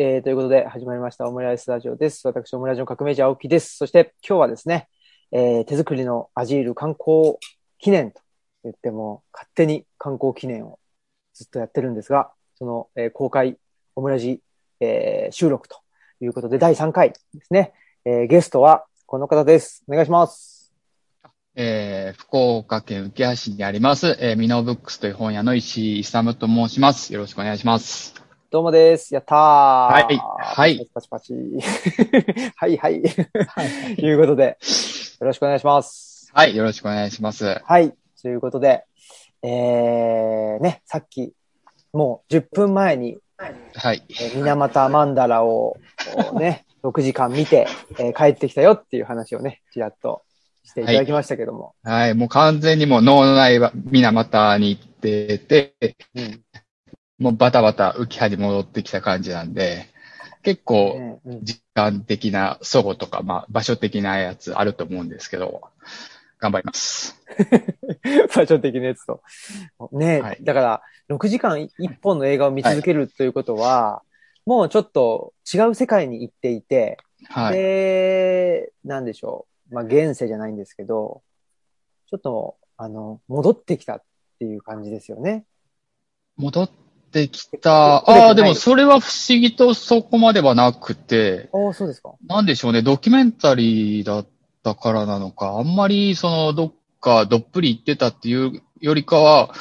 えー、ということで始まりましたオムライスラジオです。私、オムラジオ革命児青木です。そして今日はですね、えー、手作りのアジール観光記念と言っても、勝手に観光記念をずっとやってるんですが、その、えー、公開オムラジ、えー、収録ということで第3回ですね、えー、ゲストはこの方です。お願いします。えー、福岡県浮橋にあります、えー、ミノーブックスという本屋の石井勇と申します。よろしくお願いします。どうもです。やったー。はいはいパチパチパチ。は いはい。はい。ということで、よろしくお願いします。はい、よろしくお願いします。はい。ということで、えー、ね、さっき、もう10分前に、はい。えー水俣マンダラをね、6時間見て、えー帰ってきたよっていう話をね、ちらっとしていただきましたけども。はい、もう完全にもう脳内は皆またに行ってて、うん。もうバタバタ浮き葉に戻ってきた感じなんで、結構時間的な祖語とか、まあ場所的なやつあると思うんですけど、頑張ります。場所的なやつと。ね、はいだから、6時間1本の映画を見続けるということは、もうちょっと違う世界に行っていて、はい。で、なんでしょう。まあ、現世じゃないんですけど、ちょっと、あの、戻ってきたっていう感じですよね。戻ってきた。来れてないああ、でもそれは不思議とそこまではなくて、ああ、そうですか。なんでしょうね、ドキュメンタリーだったからなのか、あんまりそのどっかどっぷり行ってたっていうよりかは、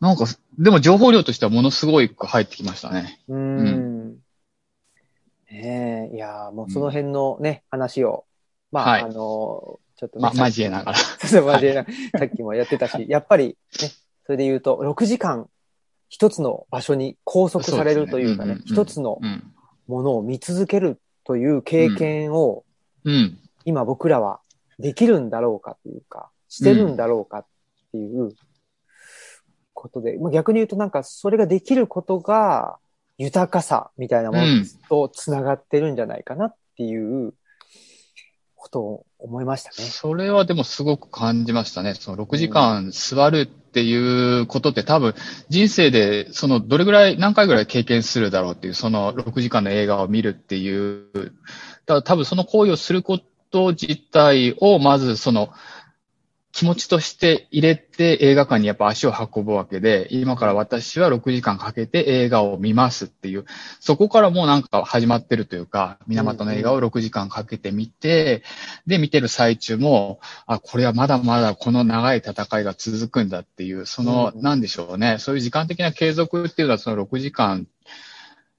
なんか、でも情報量としてはものすごい入ってきましたね。うーん。ねえ、いやもうその辺のね、話を、まあ、はいあの、ちょっとね、ま、交えながら。そう交えながらさっきもやってたし、やっぱりね、それで言うと、6時間、一つの場所に拘束されるというかね、一つのうん。ものを見続けるという経験を、うん。今僕らはできるんだろうかというか、してるんだろうかっていうことで、まあ、逆に言うとなんかそれができることが豊かさみたいなものうんとつながってるんじゃないかなっていうことを思いましたね。それはでもすごく感じましたね。その6時間座るっていうことって多分人生でそのどれぐらい、何回ぐらい経験するだろうっていう、その6時間の映画を見るっていう、だ多分その行為をすること自体をまずその気持ちとして入れて映画館にやっぱ足を運ぶわけで、今から私は6時間かけて映画を見ますっていう、そこからもうなんか始まってるというか、水俣の映画を6時間かけて見て、で、見てる最中も、あ、これはまだまだこの長い戦いが続くんだっていう、その、うんなんでしょうね。そういう時間的な継続っていうのはその6時間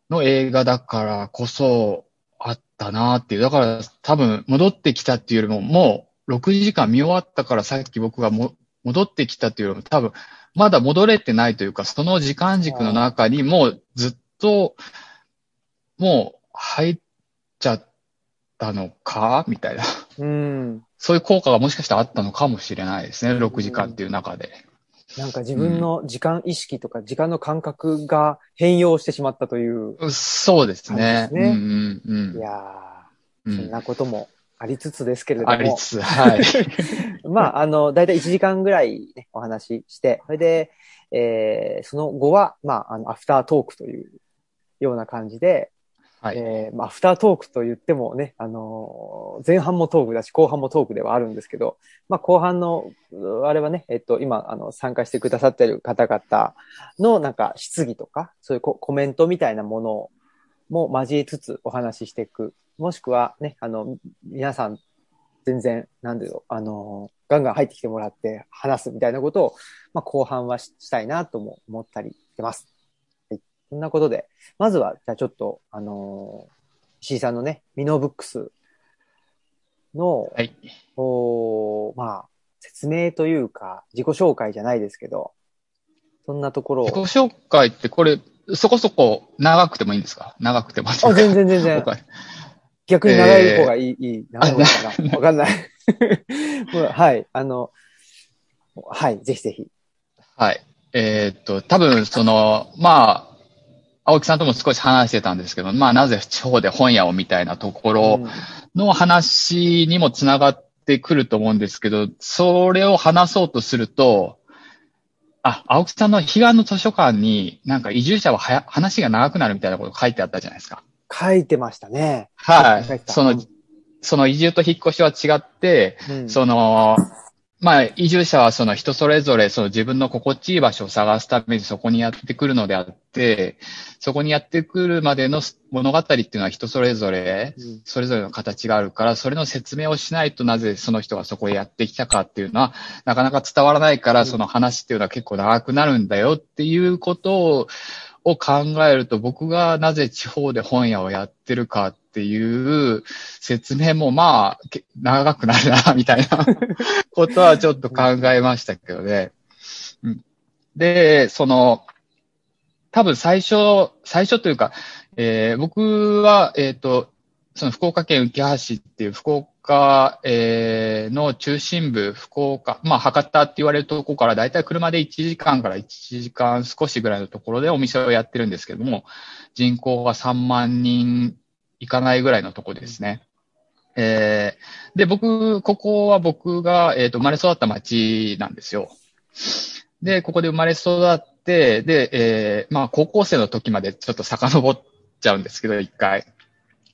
の映画だからこそあったなっていう。だから多分戻ってきたっていうよりも、もう6時間見終わったからさっき僕がも戻ってきたっていうよりも多分まだ戻れてないというか、その時間軸の中にもうずっともう入っちゃったのかみたいな。うん。そういう効果がもしかしたらあったのかもしれないですね。6時間っていう中で。なんか自分の時間意識とか時間の感覚が変容してしまったという。そうですね。そうですねうんうんうん。いやー、そんなこともありつつですけれども。ありつつ、はい。まあ、あの、だいたい1時間ぐらい、ね、お話しして、それで、えーその後は、まあ、あの、アフタートークというような感じで、はい。えーまあ、アフタートークと言ってもね、あのー前半もトークだし、後半もトークではあるんですけど、まあ、後半の、うあれはね、えっと、今、あの、参加してくださってる方々の、なんか、質疑とか、そういうココメントみたいなものも交えつつお話ししていく。もしくはね、あの、皆さん、全然、なんだろう、あのーガンガン入ってきてもらって話すみたいなことを、まあ、後半はししたいなとも思ったりしてます。はい。そんなことで、まずは、じゃあちょっと、あのー石井さんのね、ミノーブックスの、はい。おーまあ、説明というか、自己紹介じゃないですけど、そんなところを。自己紹介ってこれ、そこそこ長くてもいいんですか？長くても。あ、全然全然 逆に長い方がいい、いい、長い方がいいあかな。わかんない。はい、あの、はい、ぜひぜひ。はい。えーっと、多分、その、まあ、青木さんとも少し話してたんですけど、まあ、なぜ地方で本屋をみたいなところうんの話にもつながってくると思うんですけど、それを話そうとすると、あ、青木さんの彼岸の図書館になんか移住者ははや話が長くなるみたいなこと書いてあったじゃないですか。書いてましたね。はい。その、その移住と引っ越しは違って、うん。その、まあ、移住者はその人それぞれその自分の心地いい場所を探すためにそこにやってくるのであって、そこにやってくるまでの物語っていうのは人それぞれ、うん。それぞれの形があるから、それの説明をしないとなぜその人がそこへやってきたかっていうのは、なかなか伝わらないから、うん。その話っていうのは結構長くなるんだよっていうことを、を考えると、僕がなぜ地方で本屋をやってるかっていう説明もまあ、け長くなるな、みたいな ことはちょっと考えましたけどね。うんで、その、多分最初、最初というか、えー僕は、えっ、と、その福岡県浮橋っていう福岡、えーの中心部、福岡、まあ博多って言われるところからだいたい車で1時間から1時間少しぐらいのところでお店をやってるんですけども、人口が3万人いかないぐらいのとこですね。えーで、僕、ここは僕が、えっ、と、生まれ育った町なんですよ。で、ここで生まれ育って、で、えーまあ、高校生の時までちょっと遡っちゃうんですけど、一回。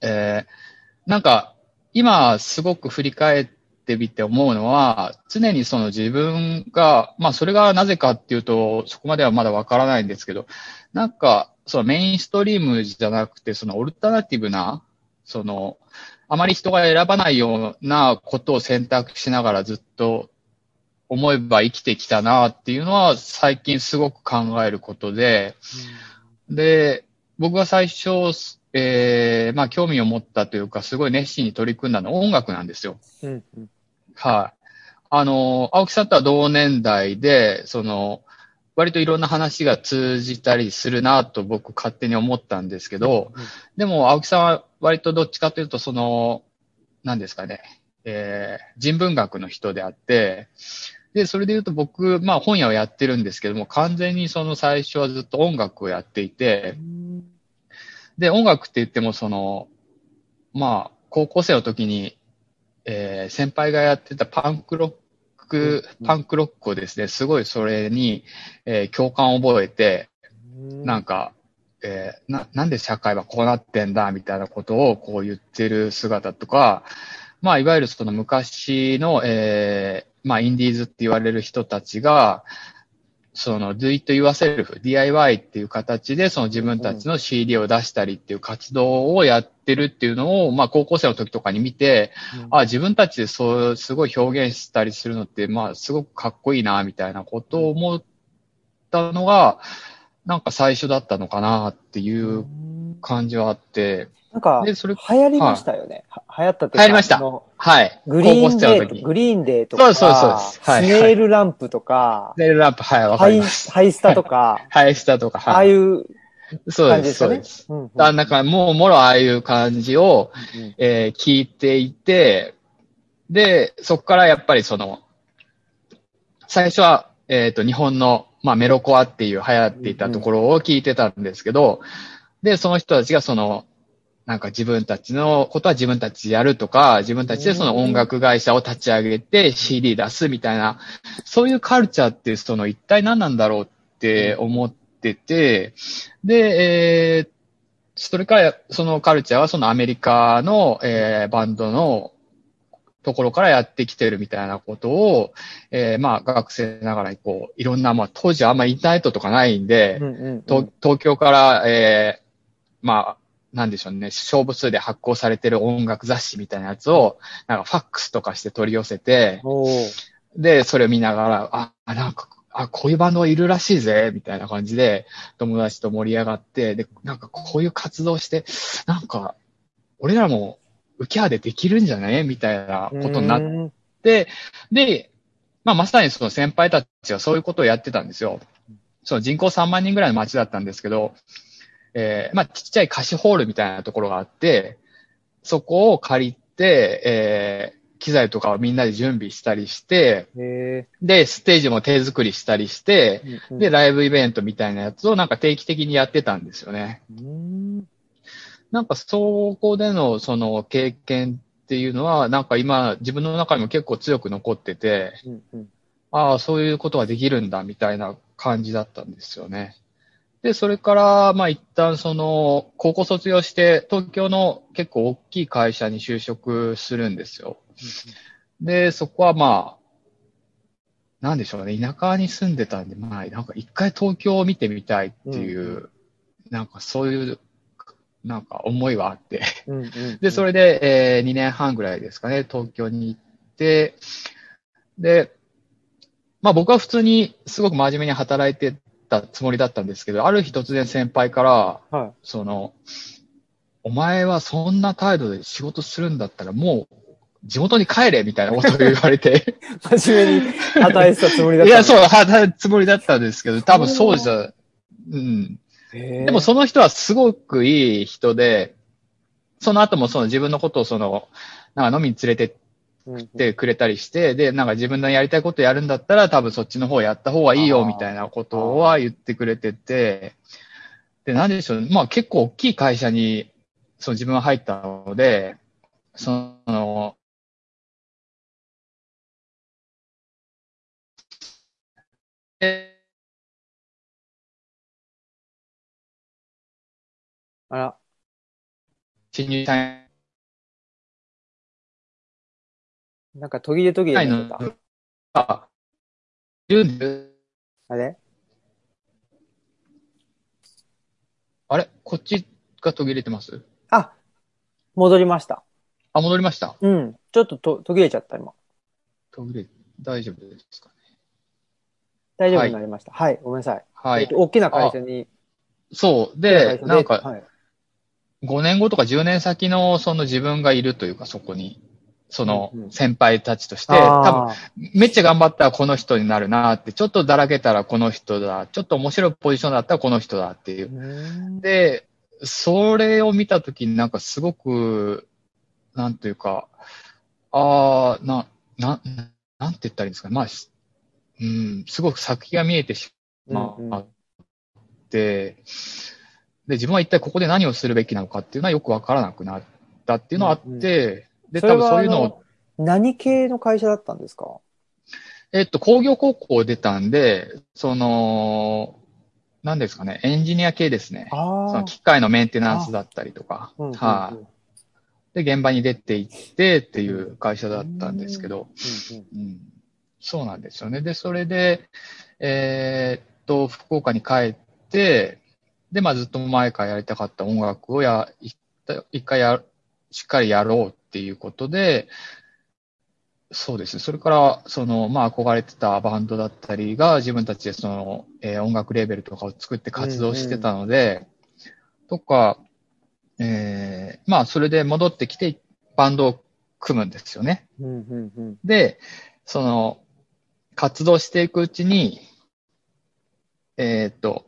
えーなんか、今、すごく振り返ってみて思うのは、常にその自分が、まあ、それがなぜかっていうと、そこまではまだわからないんですけど、なんか、そのメインストリームじゃなくて、そのオルタナティブな、その、あまり人が選ばないようなことを選択しながらずっと思えば生きてきたなっていうのは最近すごく考えることで、で、僕が最初、えー、まあ興味を持ったというか、すごい熱心に取り組んだのは音楽なんですよ。うんうんはい。あの、青木さんとは同年代で、その、割といろんな話が通じたりするなと僕勝手に思ったんですけど、でも青木さんは割とどっちかというと、その、何ですかね、えー、人文学の人であって、で、それで言うと僕、まあ本屋をやってるんですけども、完全にその最初はずっと音楽をやっていて、で、音楽って言ってもその、まあ、高校生の時に、えー先輩がやってたパンクロック、うん。パンクロックをですね、すごいそれに、えー共感を覚えて、うん。なんか、えーな、なんで社会はこうなってんだ、みたいなことをこう言ってる姿とか、まあ、いわゆるその昔の、えーまあ、インディーズって言われる人たちが、その do it yourself、DIY っていう形でその自分たちの CD を出したりっていう活動をやってるっていうのを、まあ、高校生の時とかに見て、あ、自分たちでそう、すごい表現したりするのって、まあ、すごくかっこいいな、みたいなことを思ったのが、なんか最初だったのかなっていう感じはあって、なんか、流行りましたよね。は流行ったって流行りましたはい。グリーンデーと。グリーンデーとか、そうそうそうですはいスネールランプとか、ネイルランプ、はい、わかハイります。ハイスタとか、ハイスタとか、ああはいい。うそうで、感じですそうで。す。うんうんあなんか、もう、もろああいう感じを、うんえー聞いていて、で、そこからやっぱりその、最初は、えっ、と、日本の、まあ、メロコアっていう流行っていたところを聞いてたんですけど、で、その人たちがその、なんか自分たちのことは自分たちでやるとか、自分たちでその音楽会社を立ち上げて CD 出すみたいな、そういうカルチャーってその一体何なんだろうって思ってて、で、えーそれから、そのカルチャーはそのアメリカの、えーバンドのところからやってきてるみたいなことを、えーまあ学生ながらにこう、いろんな、まあ当時はあんまインターネットとかないんで、うんうんうん。東東京から、えーまあ、なんでしょうね、勝負数で発行されてる音楽雑誌みたいなやつを、なんかファックスとかして取り寄せて、で、それを見ながら、あ、あなんか、あ、こういうバンドがいるらしいぜ、みたいな感じで、友達と盛り上がって、で、なんかこういう活動して、なんか、俺らも、浮き葉でできるんじゃねみたいなことになっうんで、で、まあ、まさにその先輩たちはそういうことをやってたんですよ。その人口3万人ぐらいの町だったんですけど、えーまあ、ちっちゃい貸しホールみたいなところがあって、そこを借りて、えー機材とかをみんなで準備したりして、へで、ステージも手作りしたりして、ーうんで、ライブイベントみたいなやつをなんか定期的にやってたんですよね。うんなんかそこでのその経験っていうのは、なんか今自分の中にも結構強く残ってて、うんうんああ、そういうことができるんだみたいな感じだったんですよね。で、それから、まあ一旦その、高校卒業して、東京の結構大きい会社に就職するんですよ。で、そこはまあ、なんでしょうね、田舎に住んでたんで、まあ、なんか一回東京を見てみたいっていう、なんかそういう、なんか思いはあって。うんうんで、それで、えー、2年半ぐらいですかね、東京に行って、で、まあ僕は普通にすごく真面目に働いてたつもりだったんですけど、ある日突然先輩から、はその、お前はそんな態度で仕事するんだったらもう地元に帰れみたいなことを言われて、い。真面目に働いてたつもりだった。いや、そう、働くつもりだったんですけど、多分そうじゃ、うん。でもその人はすごくいい人で、その後もその自分のことをその、なんか飲みに連れてっうんうん。てくれたりして、で、なんか自分のやりたいことやるんだったら多分そっちの方やった方がいいよみたいなことは言ってくれてて、で、なんでしょう、まあ結構大きい会社に、そう自分は入ったので、その、えあら、新入社員なんか途切れ途切れになった。が、いるんです。あれ？あれ？こっちが途切れてます？あ、戻りました。あ、戻りました。うん。ちょっとと途切れちゃった、今。途切れ、大丈夫ですかね？大丈夫になりました。はい、ごめんなさい。はいえっと。大きな会社に。そう。大でき、なんか、はい。5年後とか10年先のその自分がいるというか、そこに、そのうんうん。先輩たちとして、多分、あーめっちゃ頑張ったらこの人になるなって、ちょっとだらけたらこの人だ、ちょっと面白いポジションだったらこの人だっていう。で、それを見たときになんかすごく、なんというか、ああ、な、な、なんて言ったらいいんですかね。まあ、しうん、すごく先が見えてしまうんうんって、で、自分は一体ここで何をするべきなのかっていうのはよくわからなくなったっていうのはあって、うんうんで、それは多分そういうのを、何系の会社だったんですか？えっと、工業高校出たんで、その、何ですかね、エンジニア系ですね。そあの機械のメンテナンスだったりとか、あ。うんうんうん。はい、で、現場に出て行ってっていう会社だったんですけど、うんうん、そうなんですよね。で、それで、えーっと、福岡に帰って、で、まあずっと前からやりたかった音楽をや、一一回や、しっかりやろうっていうことで、そうですね。それから、その、まあ憧れてたバンドだったりが自分たちでその、えー音楽レーベルとかを作って活動してたので、とか、えーまあそれで戻ってきてバンドを組むんですよね。うんうんうんで、その、活動していくうちに、えーっと、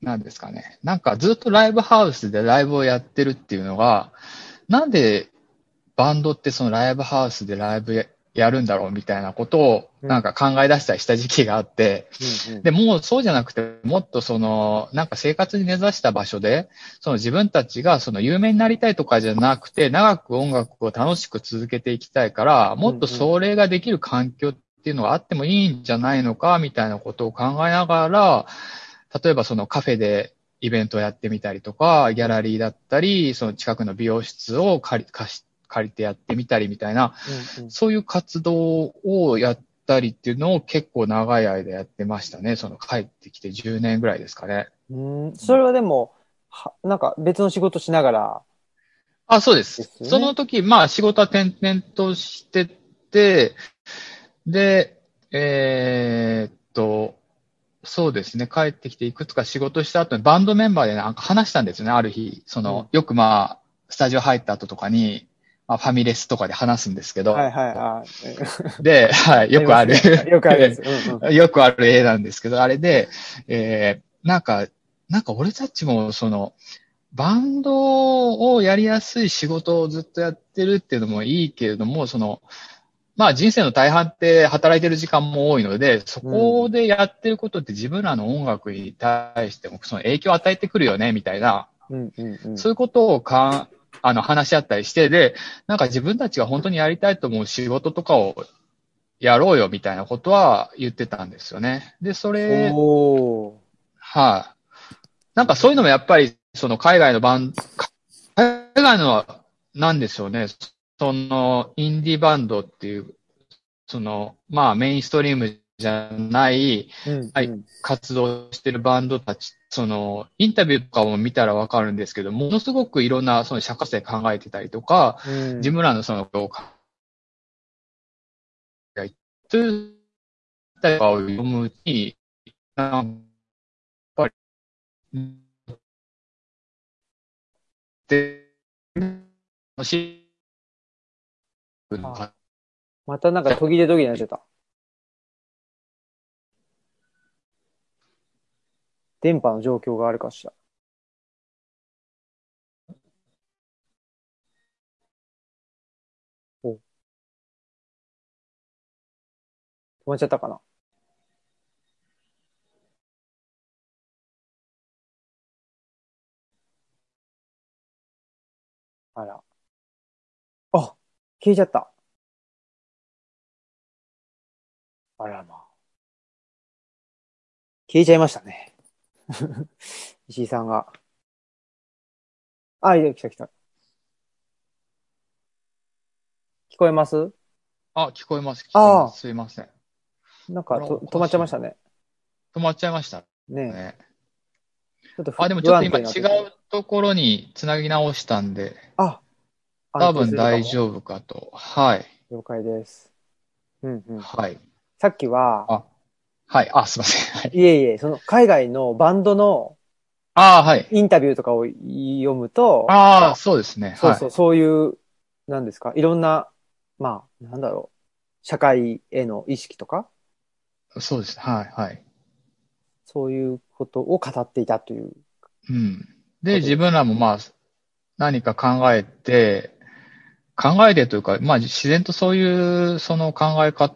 なんですかね。なんかずっとライブハウスでライブをやってるっていうのが、なんでバンドってそのライブハウスでライブややるんだろうみたいなことをなんか考え出したりした時期があって、うんうん。で、もうそうじゃなくて、もっとその、なんか生活に根ざした場所で、その自分たちがその有名になりたいとかじゃなくて、長く音楽を楽しく続けていきたいから、もっとそれができる環境っていうのがあってもいいんじゃないのか、みたいなことを考えながら、例えばそのカフェでイベントをやってみたりとか、ギャラリーだったり、その近くの美容室を借り、貸し、借りてやってみたりみたいな、うんうんそういう活動をやったりっていうのを結構長い間やってましたね。その帰ってきて10年ぐらいですかね。うんそれはでも、はなんか別の仕事しながら、あ、そうです。ですよねその時、まあ仕事は転々としてて、で、えーっと、そうですね。帰ってきていくつか仕事した後にバンドメンバーでなんか話したんですよね、ある日。その、よくまあ、スタジオ入った後とかに、まあ、ファミレスとかで話すんですけど、はいはいあで、はい、よくある。よくある。うんうん。よくある絵なんですけど、あれで、えー、なんか、なんか俺たちもその、バンドをやりやすい仕事をずっとやってるっていうのもいいけれども、その、まあ人生の大半って働いてる時間も多いので、そこでやってることって自分らの音楽に対してもその影響を与えてくるよね、みたいな、うんうんうん。そういうことをかん、あの話し合ったりして、で、なんか自分たちが本当にやりたいと思う仕事とかをやろうよみたいなことは言ってたんですよね。で、それ、はい、なんかそういうのもやっぱり、その海外のバンド、海外のは、なんでしょうね。その、インディーバンドっていう、その、まあメインストリームじゃない、うん。はいうん活動してるバンドたち、その、インタビューとかも見たらわかるんですけど、ものすごくいろんな、その社会性考えてたりとか、うん自分らのその、業界が言ってるとかを読むうちに、やっぱり、で、もし、あまたなんか途切れ途切れになっちゃった。電波の状況があるかしら。お。止まっちゃったかな？あら。あ、消えちゃった。あらまあ。消えちゃいましたね。石井さんが。あ、いや、来た来た。聞こえます？あ、聞こえます。聞こえます。すいません。なんかと止まっちゃいましたね。止まっちゃいましたねね。ちょっと不あ、でもちょっと今違うところに繋ぎ直したんで、あ、多分大夫。丈夫かと。はい。了解です。うんうん。はい。さっきは、あ、はい。あ、すいません。はい。いえいえ、その海外のバンドのああ、はい。インタビューとかを読むと、ああ、そうですね。そうそう、そういう、なんですか、いろんな、まあ、なんだろう、社会への意識とか、はい。そうです。はい。はい。そういうことを語っていたという。うん。で、自分らもまあ、何か考えて、考えてというか、まあ自然とそういうその考え方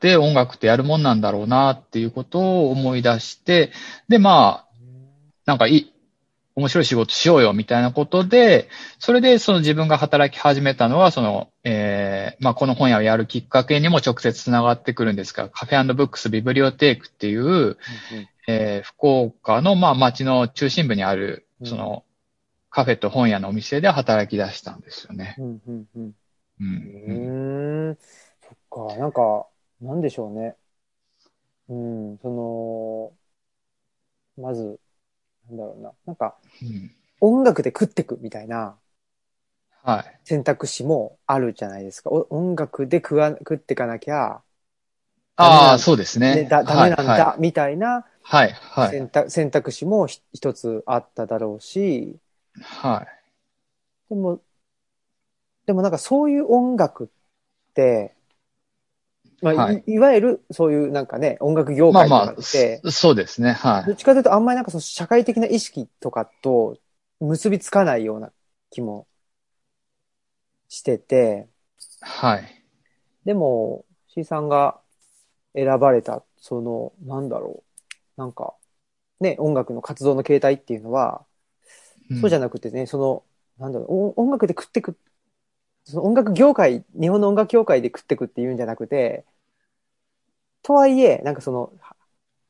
で音楽ってやるもんなんだろうなっていうことを思い出して、でまあ、なんかいい、面白い仕事しようよみたいなことで、それでその自分が働き始めたのは、その、えー、まあこの本屋をやるきっかけにも直接つながってくるんですが、カフェブックスビブリオテークっていう、えー福岡の、まあ、町の中心部にある、その、カフェと本屋のお店で働き出したんですよね。うんうんうんう。うんん。うーん。か、なんか、なんでしょうね。うん、その、まず、なんだろうな。なんか、うん音楽で食ってくみたいなはい。選択肢もあるじゃないですか。お音楽で食わ、食ってかなきゃ、ああ、そうですね。ね、だ、ダメなんはいだ、みたいなはい。はい。選択、選択肢もひ一つあっただろうし、はい。でも、でもなんかそういう音楽って、まあ、はいい、いわゆるそういうなんかね、音楽業まあ界とまかって、あ、そうですね。はい。どっちかというとあんまりなんかその社会的な意識とかと結びつかないような気もしてて、はい。でも、C さんが選ばれた、その、なんだろう、なんか、ね、音楽の活動の形態っていうのは、そうじゃななくてね、その、なんだろう、お音楽で食ってく、その音楽業界、日本の音楽業界で食ってくっていうんじゃなくて、とはいえ、なんかその、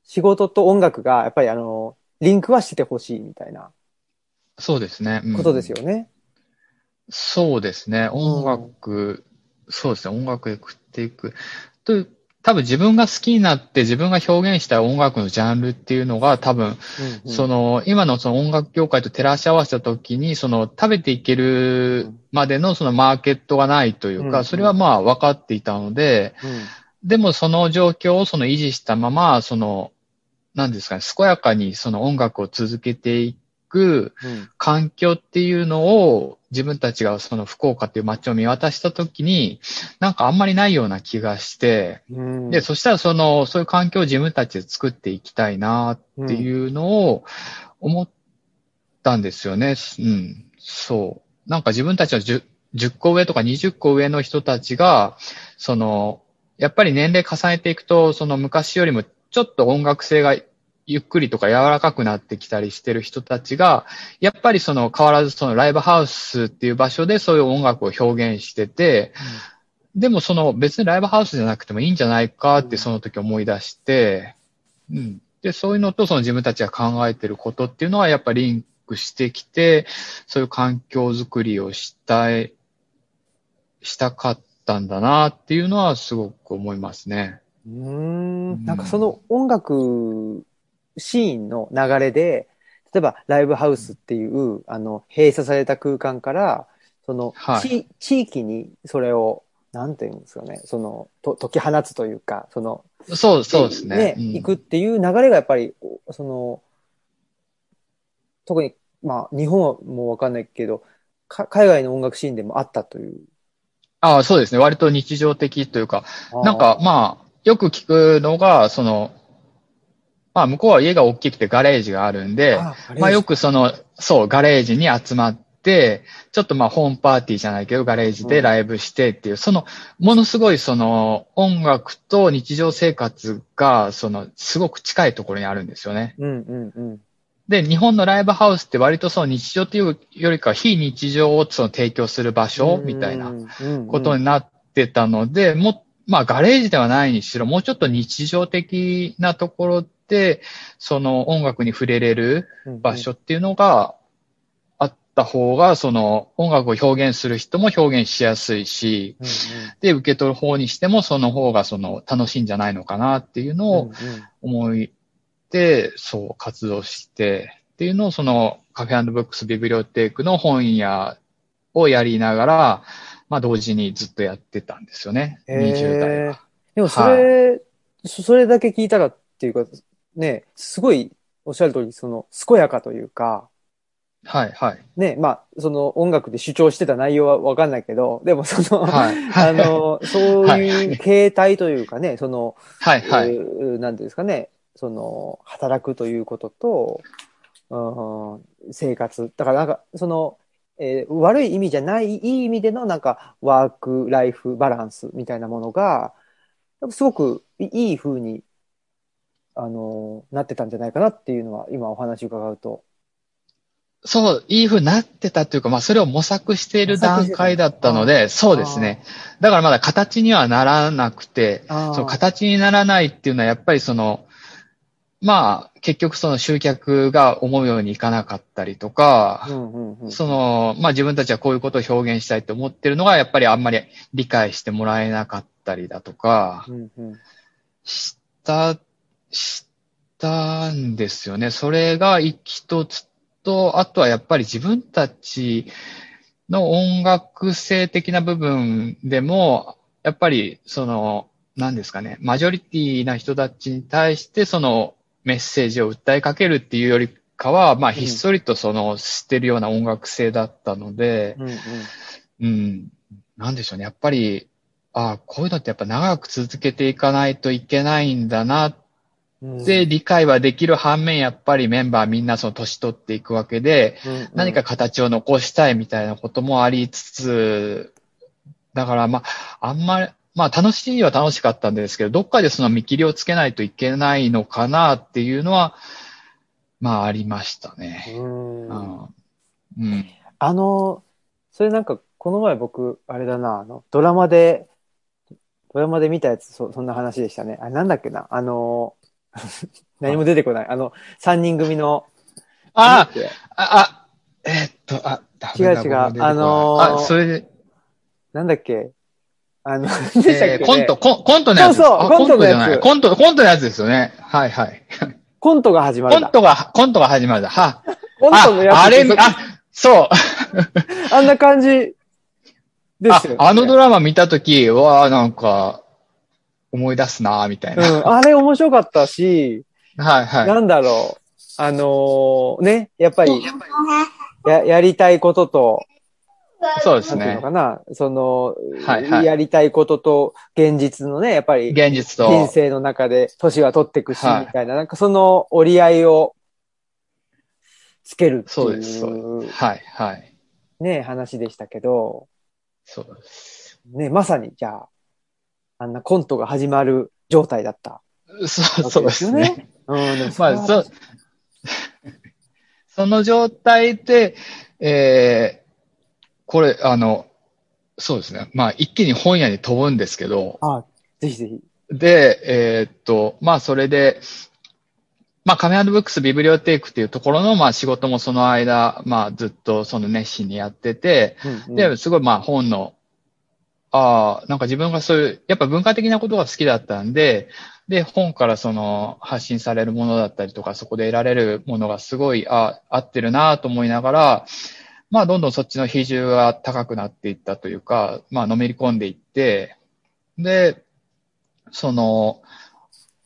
仕事と音楽が、やっぱりあの、リンクはしててほしいみたいなそうですね。うんことですよね。そうですね。音楽、そうですね。音楽で食っていく。と、多分自分が好きになって自分が表現した音楽のジャンルっていうのが多分、うんうん。その、今のその音楽業界と照らし合わせたときに、その食べていけるまでのそのマーケットがないというか、うんそれはまあ分かっていたので、でもその状況をその維持したまま、その、何ですかね、健やかにその音楽を続けていくうん。環境っていうのを自分たちがその福岡っていう街を見渡したときに、なんかあんまりないような気がして、うんで、そしたらその、そういう環境を自分たちで作っていきたいなっていうのを思ったんですよね。うん。そう。なんか自分たちの 10, 10個上とか20個上の人たちが、その、やっぱり年齢重ねていくと、その昔よりもちょっと音楽性がゆっくりとか柔らかくなってきたりしてる人たちが、やっぱりその変わらずそのライブハウスっていう場所でそういう音楽を表現してて、でもその別にライブハウスじゃなくてもいいんじゃないかってその時思い出して、うん。で、そういうのとその自分たちが考えてることっていうのはやっぱリンクしてきて、そういう環境づくりをしたい、したかったんだなっていうのはすごく思いますね。うーん。なんかその音楽シーンの流れで、例えばライブハウスっていう、あの、閉鎖された空間から、その、はい地地域にそれを、なんていうんですかね、その、と解き放つというか、その、そう、そうですね。うん行くっていう流れがやっぱり、おその、特に、まあ、日本はもうわかんないけど、か海外の音楽シーンでもあったという。ああ、そうですね。割と日常的というか、なんか、まあ、よく聞くのが、その、まあ、向こうは家が大きくてガレージがあるんで、あー、まあよく、くその、そう、ガレージに集まって、ちょっとまあホームパーティーじゃないけど、ガレージでライブしてっていう、その、ものすごいその、音楽と日常生活が、その、すごく近いところにあるんですよね。うんうんうん。で、日本のライブハウスって割とその日常っていうよりかは非日常をその提供する場所みたいなことになってたので、も、まあガレージではないにしろ、もうちょっと日常的なところで、その音楽に触れれる場所っていうのがあった方が、その音楽を表現する人も表現しやすいし、うんうん。で、受け取る方にしてもその方がその楽しいんじゃないのかなっていうのを思って、そう活動して、っていうのをそのカフェブックスビブリオテークの本屋をやりながら、まあ同時にずっとやってたんですよね。へー20代は。でもそれ、そそれだけ聞いたらっていうか、ね、すごいおっしゃる通り、その、健やかというか、はい、はい。ね、まあ、その音楽で主張してた内容はわかんないけど、でもその、はい。あの、そういう形態というかね、その、はい、はい。えーなんていうんですかね、その、働くということと、うん、生活。だからなんか、その、えー悪い意味じゃない、いい意味でのなんか、ワーク、ライフ、バランスみたいなものが、すごくいいい風に、あの、なってたんじゃないかなっていうのは、今お話伺うと。そう、いい風になってたというか、まあそれを模索している段階だったので、そうですね。だからまだ形にはならなくて、その形にならないっていうのはやっぱりその、まあ結局その集客が思うようにいかなかったりとか、うんうんうん。その、まあ自分たちはこういうことを表現したいと思ってるのが、やっぱりあんまり理解してもらえなかったりだとか、した、したんですよね。それが一つと、あとはやっぱり自分たちの音楽性的な部分でも、やっぱりその、何ですかね、マジョリティな人たちに対してそのメッセージを訴えかけるっていうよりかは、まあひっそりとその知ってるような音楽性だったので、うんうんうん。なんでしょうね。やっぱり、ああ、こういうのってやっぱ長く続けていかないといけないんだなうんって理解はできる反面、やっぱりメンバーみんなその年取っていくわけで、うんうん何か形を残したいみたいなこともありつつ、だからまあ、あんまり、まあ楽しいは楽しかったんですけど、どっかでその見切りをつけないといけないのかなっていうのは、まあありましたね。うんうん。うん。あの、それなんか、この前僕、あれだな、あの、ドラマで、ドラマで見たやつ、そそんな話でしたね。あ、なんだっけな、あの、何も出てこない。あの、三人組の、ああ、あ、えーっと、あ、ダメだ違う違うあのーあ、それで、なんだっけ？あの、えーコント、コンコントのやつそうそうコントのやつじゃない。コント、コントのやつですよね。はいはい。コントが始まる。コントが、コントが始まる。は。コントのやつあ、あれ、あ、そう。あんな感じですよ、ね。あ、あのドラマ見たとき、うわあなんか、思い出すなみたいな。うん、あれ面白かったし、はいはい。なんだろう。あのーね、やっぱり、や、やりたいことと、そうですねのか。な、その、はいはいやりたいことと現実のね、やっぱり現実と。人生の中で年は取っていくし、はいみたいな、なんかその折り合いをつけるってそうです、そういうです。はいはい。ね、話でしたけど、そうです。ね、まさにじゃあ、あんなコントが始まる状態だったそう、そうですね。。うん、まあ、そう、その状態で、えー、これ、あの、そうですね。まあ、一気に本屋に飛ぶんですけど、あ、ぜひぜひ。で、えーっと、まあ、それで、まあ、カメブックスビブリオテークっていうところの、まあ、仕事もその間、まあ、ずっとその熱心にやってて、うんうんで、すごいまあ、本の、ああ、なんか自分がそういう、やっぱ文化的なことが好きだったんで、で、本からその発信されるものだったりとか、そこで得られるものがすごい、あ合ってるなと思いながら、まあ、どんどんそっちの比重が高くなっていったというか、まあ、のめり込んでいって、で、その、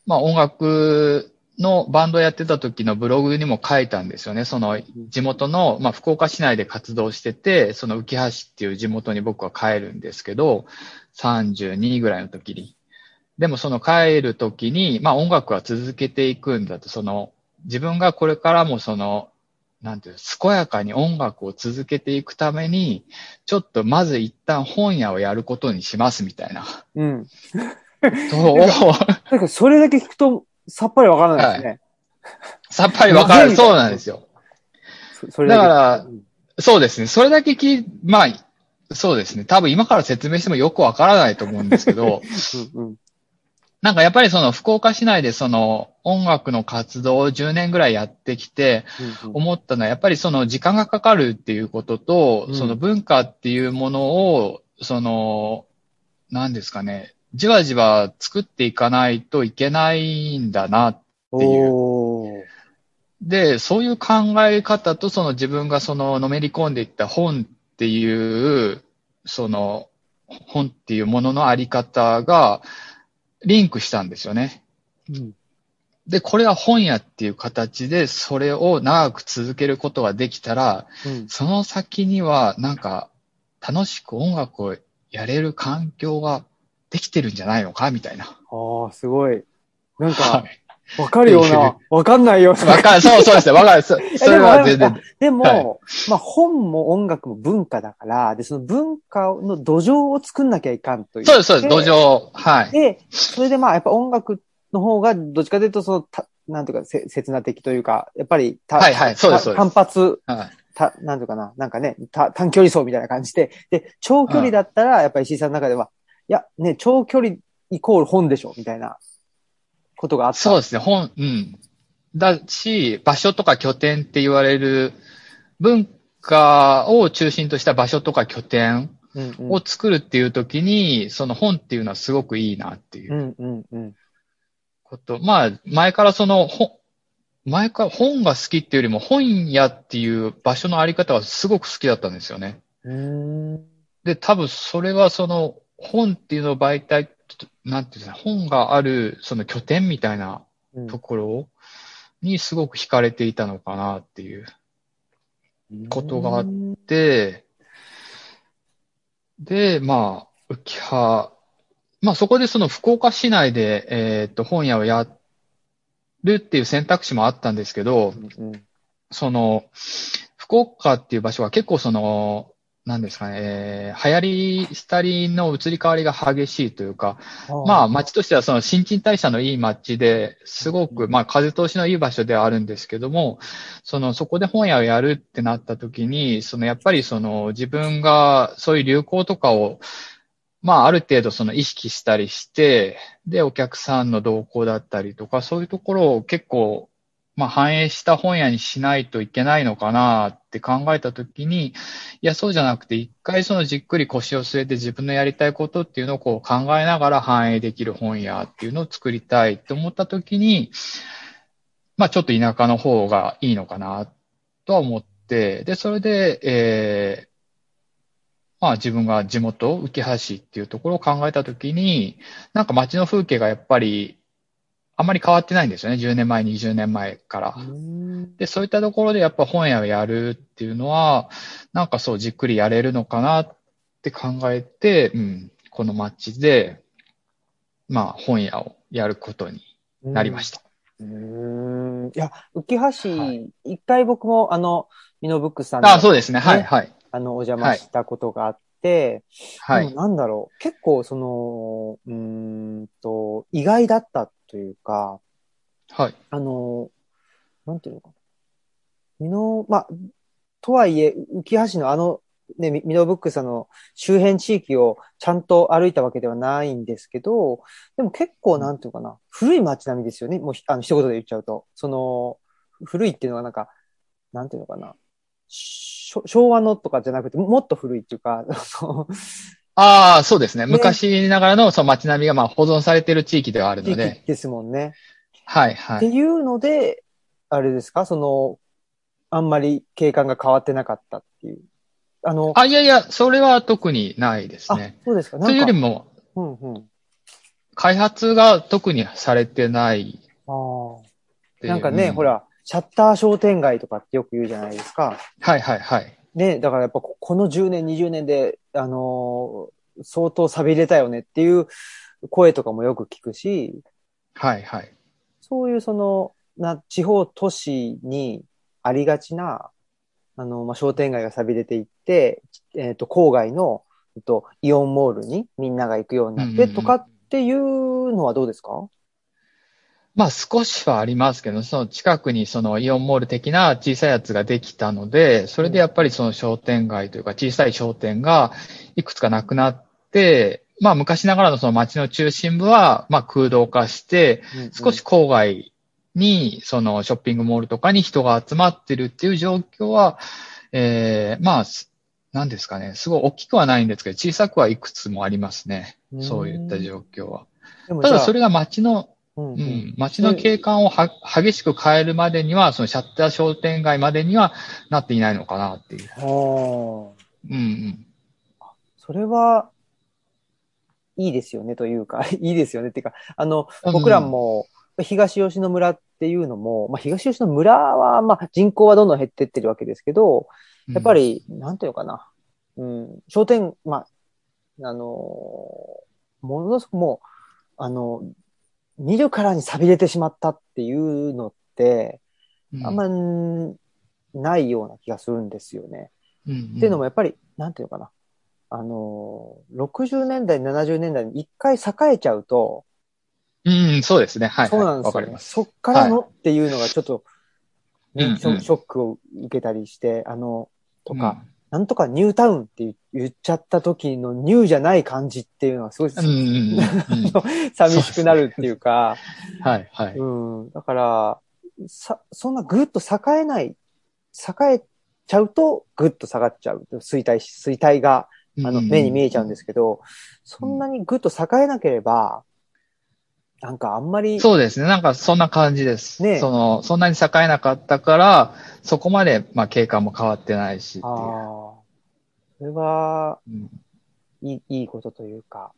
まあ、音楽のバンドやってた時のブログにも書いたんですよね。その地元の、まあ、福岡市内で活動してて、その浮橋っていう地元に僕は帰るんですけど、32ぐらいの時に。でもその帰る時に、まあ音楽は続けていくんだと、その自分がこれからもその、なんていう、健やかに音楽を続けていくために、ちょっとまず一旦本屋をやることにしますみたいな。うん。そう。なんかそれだけ聞くとさっぱりわからないですね。さっぱりわかる。そうなんですよ。そそれだからうんそうですね。それだけ聞い、まあ、そうですね。多分今から説明してもよくわからないと思うんですけど、うんうんなんかやっぱりその福岡市内でその音楽の活動を10年ぐらいやってきて、思ったのはやっぱりその時間がかかるっていうことと、うんその文化っていうものを、その、何ですかね、じわじわ作っていかないといけないんだな。ていうで、そういう考え方とその自分がそののめり込んでいった本っていう、その本っていうもののあり方がリンクしたんですよね。うんで、これは本屋っていう形でそれを長く続けることができたら、うんその先にはなんか楽しく音楽をやれる環境ができてるんじゃないのかみたいな。ああ、すごい。なんはか、い。わかるような、わかんないような。わかる、そうそうですね。わかる。そ それは全然。でも、はいまあ本も音楽も文化だから、で、その文化の土壌を作んなきゃいかんという。そうです、そうです。土壌。はい。で、それでまあやっぱ音楽の方がどっちかというとその、たなんていうか、せ刹那的というか、やっぱりた、はいはいそうです単発、はい。た、なんていうかな、なんかね、た短距離走みたいな感じで、で、長距離だったら、やっぱり石井さんの中では、いや、ね、長距離イコール本でしょ、みたいなことがあった。そうですね。本、うん。だし、場所とか拠点って言われる文化を中心とした場所とか拠点うんうん。を作るっていう時に、その本っていうのはすごくいいなっていううんうんうん。こと。まあ、前からその本、前から本が好きっていうよりも本屋っていう場所のあり方はすごく好きだったんですよね。で、多分それはその本っていうのを媒体、なんていうんですか、本があるその拠点みたいなうんところにすごく惹かれていたのかなっていう。ことがあっうんで、で、まあ、浮葉、まあそこでその福岡市内で、えっと、本屋をやるっていう選択肢もあったんですけど、うんその、福岡っていう場所は結構その、なんですかね、えー流行り、廃りの移り変わりが激しいというか、まあ、街としてはその新陳代謝のいい街で、すごく、まあ、風通しのいい場所ではあるんですけども、その、そこで本屋をやるってなった時に、その、やっぱりその、自分がそういう流行とかを、まあ、ある程度その意識したりして、で、お客さんの動向だったりとか、そういうところを結構、まあ、反映した本屋にしないといけないのかなって考えたときに、いや、そうじゃなくて、一回そのじっくり腰を据えて自分のやりたいことっていうのをこう考えながら反映できる本屋っていうのを作りたいって思ったときに、まあ、ちょっと田舎の方がいいのかなとは思って、で、それで、えーまあ自分が地元、浮橋っていうところを考えたときに、なんか街の風景がやっぱりあまり変わってないんですよね。10年前、20年前から。うんで、そういったところでやっぱ本屋をやるっていうのは、なんかそうじっくりやれるのかなって考えて、うん、この街で、まあ本屋をやることになりました。うーん。いや、浮は橋、一回僕も、あの、ミノブックスさんあ、の、そうですね。はい、ねはい。あの、お邪魔したことがあって、はい。なんだろう、結構、その、うーんと、意外だったというか、はい。あの、なんていうのかな。ミノ、まあ、とはいえ、浮橋のあの、ね、ミミノブックスの周辺地域をちゃんと歩いたわけではないんですけど、でも結構なんていうかな、古い街並みですよね。もうひあの一言で言っちゃうと。その、古いっていうのはなんか、なんていうのかな。昭和のとかじゃなくて、もっと古いっていうか、ああ、そうですね。ね昔ながらのその街並みがまあ保存されている地域ではある地ので。域ですもんね。はい、はい。っていうので、あれですか？その、あんまり景観が変わってなかったっていう。あの、あ、いやいや、それは特にないですあね。そうですか。なというよりも、うんうん。開発が特にされてないああ。なんかね、うんほら、シャッター商店街とかってよく言うじゃないですか。はい、はい、はい。ね、だからやっぱここの10年、20年で、あのー相当錆びれたよねっていう声とかもよく聞くし、はい、はい。そういうその、な、地方都市にありがちな、あの、まあ、商店街が錆びれていって、えっ、と、郊外の、えっと、イオンモールにみんなが行くようになってうんうんうんとかっていうのはどうですか？まあ少しはありますけど、その近くにそのイオンモール的な小さいやつができたので、それでやっぱりその商店街というか小さい商店がいくつかなくなって、まあ昔ながらのその街の中心部はまあ空洞化して、少し郊外にそのショッピングモールとかに人が集まってるっていう状況は、ええまあ、す何ですかね、すごい大きくはないんですけど、小さくはいくつもありますね。うんそういった状況は。ただそれが街のうんううん。ん、街の景観をは激しく変えるまでには、そのシャッター商店街までにはなっていないのかなっていう。あー。うんうん。それは、いいですよねというか、いいですよねっていうか、あの、うん。僕らも、東吉野村っていうのも、まあ、東吉野村は、まあ、人口はどんどん減ってってるわけですけど、やっぱり、なんていうのかな、うん、商店、まあ、あの、ものすごくもう、あの、見るからに錆びれてしまったっていうのって、うん、あんまんないような気がするんですよね。うん、っていうのもやっぱり、なんていうのかな。あのー、60年代、70年代に一回栄えちゃうと、うん、そうですね。はい。そうなんですよ、わかります。そっからのっていうのがちょっと、ねうんうんショックを受けたりして、あの、とか、うんなんとかニュータウンって言言っちゃった時のニューじゃない感じっていうのはすごい、うん、うん、うん。寂しくなるっていうか、はい、はい。うん。だから、さ、そんなぐっと栄えない、栄えちゃうとぐっと下がっちゃう。衰退し、衰退が、あの、目に見えちゃうんですけど、そんなにぐっと栄えなければ、なんかあんまり、そうですね。なんかそんな感じです。ねその、そんなに栄えなかったから、そこまで、まあ、景観も変わってないし。ああ、それは、うんいい、いいことというか、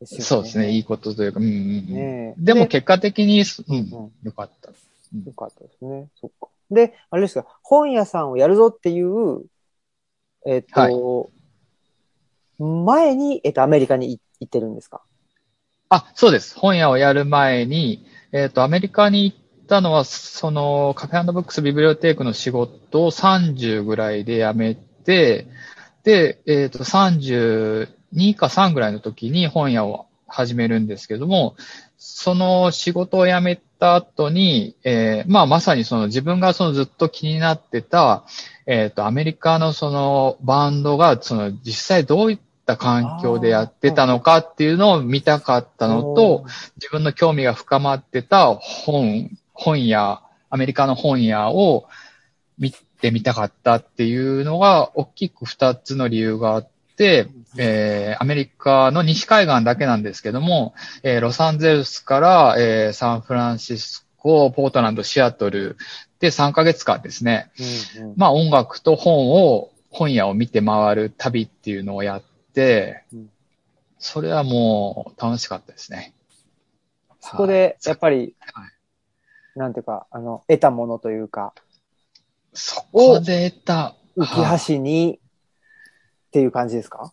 ね。そうですね。いいことというか、うんうんうんねえでも結果的に、うんうん、よかった。よかったですね。そっか。で、あれですか、本屋さんをやるぞっていう、えっ、と、前に、えっ、と、アメリカにい行ってるんですか？あ、そうです。本屋をやる前に、えっ、と、アメリカに行ったのは、その、カフェブックスビブリオテークの仕事を30ぐらいで辞めて、で、えっ、と、32か3ぐらいの時に本屋を始めるんですけども、その仕事を辞めた後に、えーまあまさにその自分がそのずっと気になってた、えっ、と、アメリカのそのバンドが、その実際どういった環境でやってたのかっていうのを見たかったのと、、自分の興味が深まってた本、本屋、アメリカの本屋を見てみたかったっていうのが大きく二つの理由があって、えーアメリカの西海岸だけなんですけども、えーロサンゼルスから、えーサンフランシスコ、ポートランド、シアトルで3ヶ月間ですね、うんうん。まあ音楽と本を、本屋を見て回る旅っていうのをやってうん、それはもう楽しかったですね。そこで、やっぱり、はい。なんていうか、あの、得たものというか、そこで得た、浮き橋に、っていう感じですか？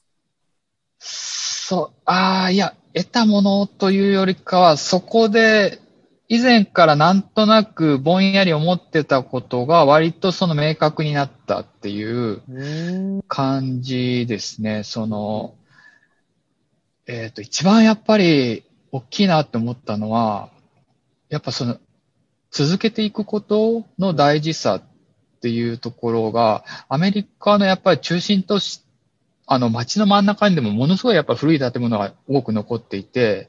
そう、ああ、いや、得たものというよりかは、そこで、以前からなんとなくぼんやり思ってたことが割とその明確になったっていううん。感じですね。その、えっ、と、一番やっぱり大きいなって思ったのは、やっぱその、続けていくことの大事さっていうところが、アメリカのやっぱり中心都市っあの街の真ん中にでもものすごいやっぱ古い建物が多く残っていて。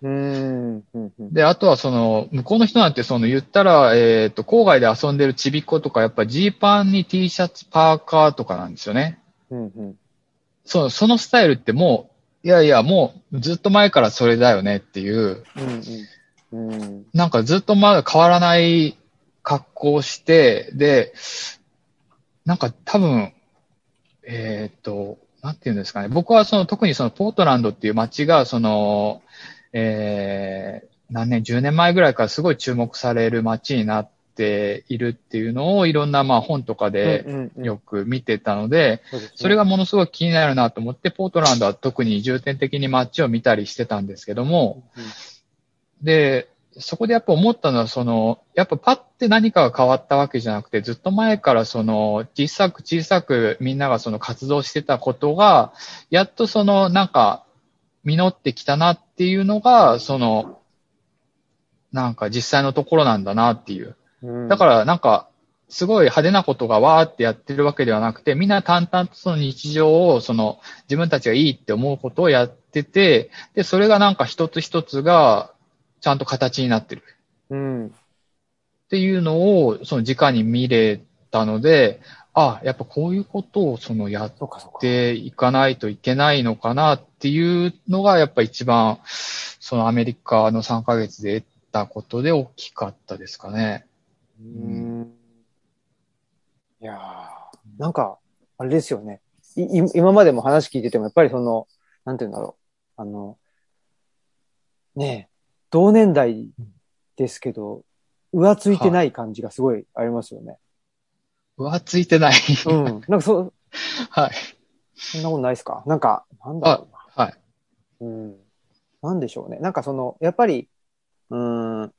で、あとはその、向こうの人なんてその言ったら、えっ、と、郊外で遊んでるちびっ子とか、やっぱジーパンに T シャツ、パーカーとかなんですよね。うん。うん。そう、そのスタイルってもう、いやいや、もうずっと前からそれだよねっていう、うん。うん。なんかずっとまだ変わらない格好をして、で、なんか多分、えっ、と、なんていうんですかね。僕はその特にそのポートランドっていう街が、その、えー、何年、10年前ぐらいからすごい注目される街になっているっていうのをいろんなまあ本とかでよく見てたので、それがものすごい気になるなと思って、ポートランドは特に重点的に街を見たりしてたんですけども、で、そこでやっぱ思ったのは、その、やっぱパッて何かが変わったわけじゃなくて、ずっと前からその、小さく小さくみんながその活動してたことが、やっとその、なんか、実ってきたなっていうのが、その、なんか実際のところなんだなっていう。うんだからなんか、すごい派手なことがわーってやってるわけではなくて、みんな淡々とその日常を、その自分たちがいいって思うことをやってて、で、それがなんか一つ一つがちゃんと形になってるうん。っていうのを、その直に見れたので、あ、やっぱこういうことをそのやっ。ていかないといけないのかなっていうのが、やっぱ一番、そのアメリカの3ヶ月で得たことで大きかったですかね。うん。いやーなんか、あれですよね。い、い今までも話聞いてても、やっぱりその、なんて言うんだろう。あの、ねえ、同年代ですけど、浮ついてない感じがすごいありますよね。浮ついてない。うん。なんかそ、はい。そんなことないですか？なんか、なんだろうな。はい。うん。なんでしょうね。なんかその、やっぱり、うーん、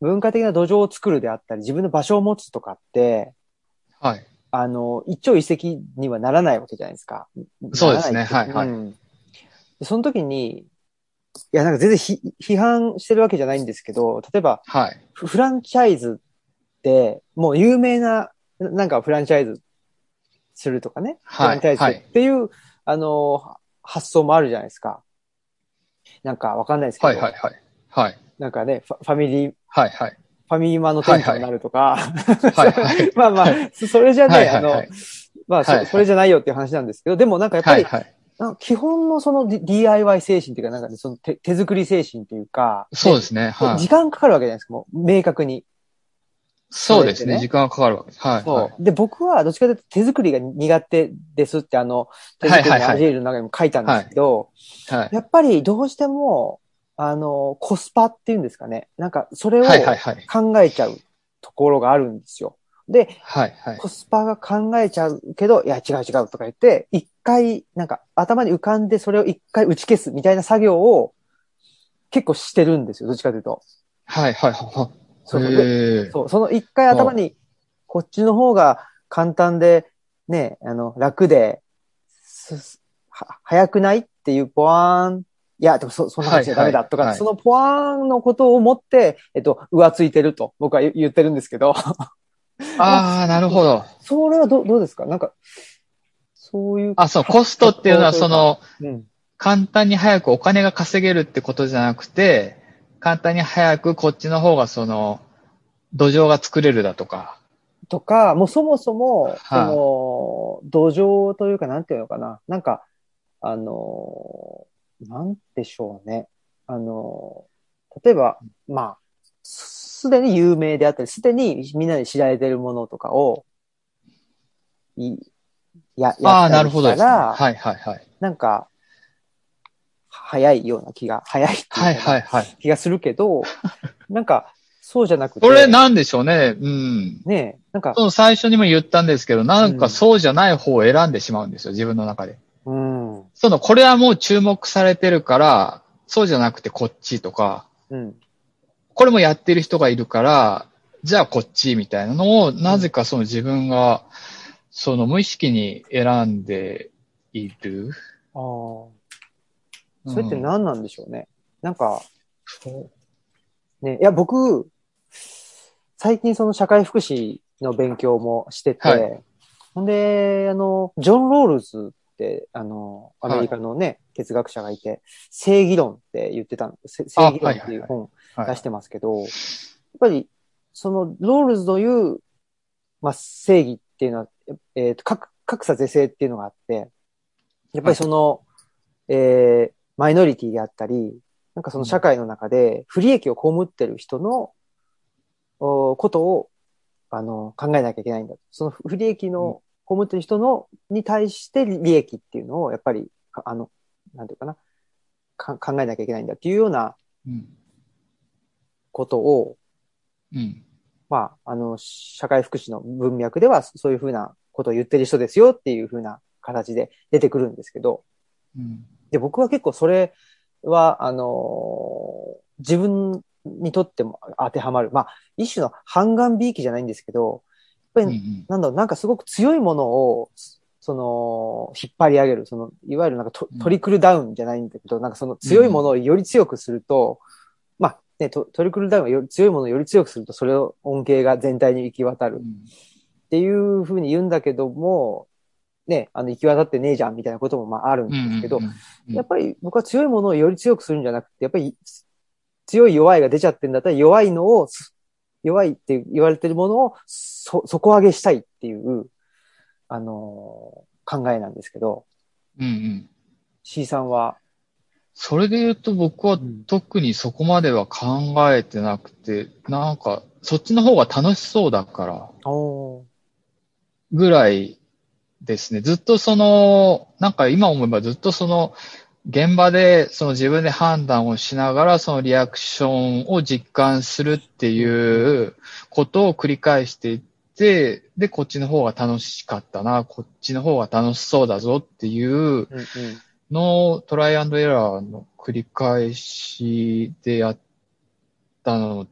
文化的な土壌を作るであったり、自分の場所を持つとかって、はい。あの、一朝一夕にはならないわけじゃないですか。そうですねならなはいうんでその時に、いや、なんか全然ひ批判してるわけじゃないんですけど、例えば、はい。フフランチャイズって、もう有名な、なんかフランチャイズするとかね。はいフランチャイズっていう、あの、発想もあるじゃないですか。なんかわかんないですけど、はい。はい。はい。はい。なんかね、ファファミリー、はい。はい。ファミマの店長になるとか、はい。はい。まあまあ、そそれじゃね、はいはいあの、はいまあそ、はいはいそれじゃないよっていう話なんですけど、でもなんかやっぱり、はい。はい。基本のその D- DIY 精神っていうか、なんかね、その手手作り精神っていうか、そうですね。はい。時間かかるわけじゃないですか、もう明確に。そうですね。ね時間がかかるわけです。はい。そう。はいで、僕はどっちかというと手作りが苦手ですって、あの、手作りのアジェールの中にも書いたんですけど、はい。やっぱりどうしても、あの、コスパっていうんですかね。なんか、それを。考えちゃうところがあるんですよ。で、はい。はい。コスパが考えちゃうけど、いや、違う違うとか言って、一回、なんか頭に浮かんでそれを一回打ち消すみたいな作業を結構してるんですよ。どっちかというと。はい。はい。はそうそう。そう、その一回頭に、こっちの方が簡単で、ね、あの、楽で、すは早くないっていうポワーン、いや、でもそ、そんな感じじゃダメだとか、はいはいそのポワーンのことを思って、えっと、浮ついてると僕は言言ってるんですけど、ああ、なるほど。それはどどうですか？なんか、そういう。あ、そう、コストっていうのは、その、うん。簡単に早くお金が稼げるってことじゃなくて、簡単に早くこっちの方がその、土壌が作れるだとか。とか、もうそもそも、はいその、土壌というか、なんていうのかな。なんか、あの、なんでしょうね。あの、例えば、まあ、すすでに有名であったり、すでにみんなに知られているものとかを、い、や、ああ、やったりなるほどですね。したら、はいはいはい。なんか、早いような気が、早いっていうかはいはいはい。気がするけど、なんか、そうじゃなくて、これなんでしょうね。うん。ねえ、なんか、その最初にも言ったんですけど、なんかそうじゃない方を選んでしまうんですよ、自分の中で。うん、その、これはもう注目されてるから、そうじゃなくてこっちとか、うん、これもやってる人がいるから、じゃあこっちみたいなのを、なぜかその自分が、その無意識に選んでいる？ああ。それって何なんでしょうね？なんか、ね、いや、僕、最近その社会福祉の勉強もしてて、はいほんで、あの、ジョン・ロールズって、あの、アメリカのね、哲学者がいて、正義論って言ってた。正義論っていう本はい出してますけど、やっぱり、その、ロールズの言う、まあ、正義っていうのは、えっ、と、格格差是正っていうのがあって、やっぱりその、えーマイノリティであったり、なんかその社会の中で不利益を被ってる人の、おことを、あの、考えなきゃいけないんだ。その不利益の被ってる人の、に対して利益っていうのを、やっぱり、かあの、なんていうかな、か考えなきゃいけないんだっていうようなうん。ことを、うん。まあ、あの、社会福祉の文脈ではそういうふうなことを言ってる人ですよっていうふうな形で出てくるんですけど、うん。で、僕は結構それは、あのー自分にとっても当てはまる。まあ、一種の半眼美意気じゃないんですけど、やっぱり、うん。なんだろう、なんかすごく強いものを、その、引っ張り上げる、その、いわゆるなんかトうんトリクルダウンじゃないんだけど、なんかその強いものをより強くすると、まあ、ね、トトリクルダウンはより強いものをより強くすると、それを恩恵が全体に行き渡るっていうふうに言うんだけども、ね、あの、行き渡ってねえじゃんみたいなこともまああるんうん。ですけど、うんやっぱり僕は強いものをより強くするんじゃなくて、やっぱり強い弱いが出ちゃってんだったら弱いのを、す弱いって言われてるものをそ底上げしたいっていう、あのー考えなんですけど、うんうん。C さんは、それで言うと僕はうん。特にそこまでは考えてなくて、なんか、そっちの方が楽しそうだから、おーぐらいですね。ずっとその、なんか今思えばずっとその、現場でその自分で判断をしながらそのリアクションを実感するっていうことを繰り返していって、で、こっちの方が楽しかったな、こっちの方が楽しそうだぞっていうのトライアンドエラーの繰り返しでやったの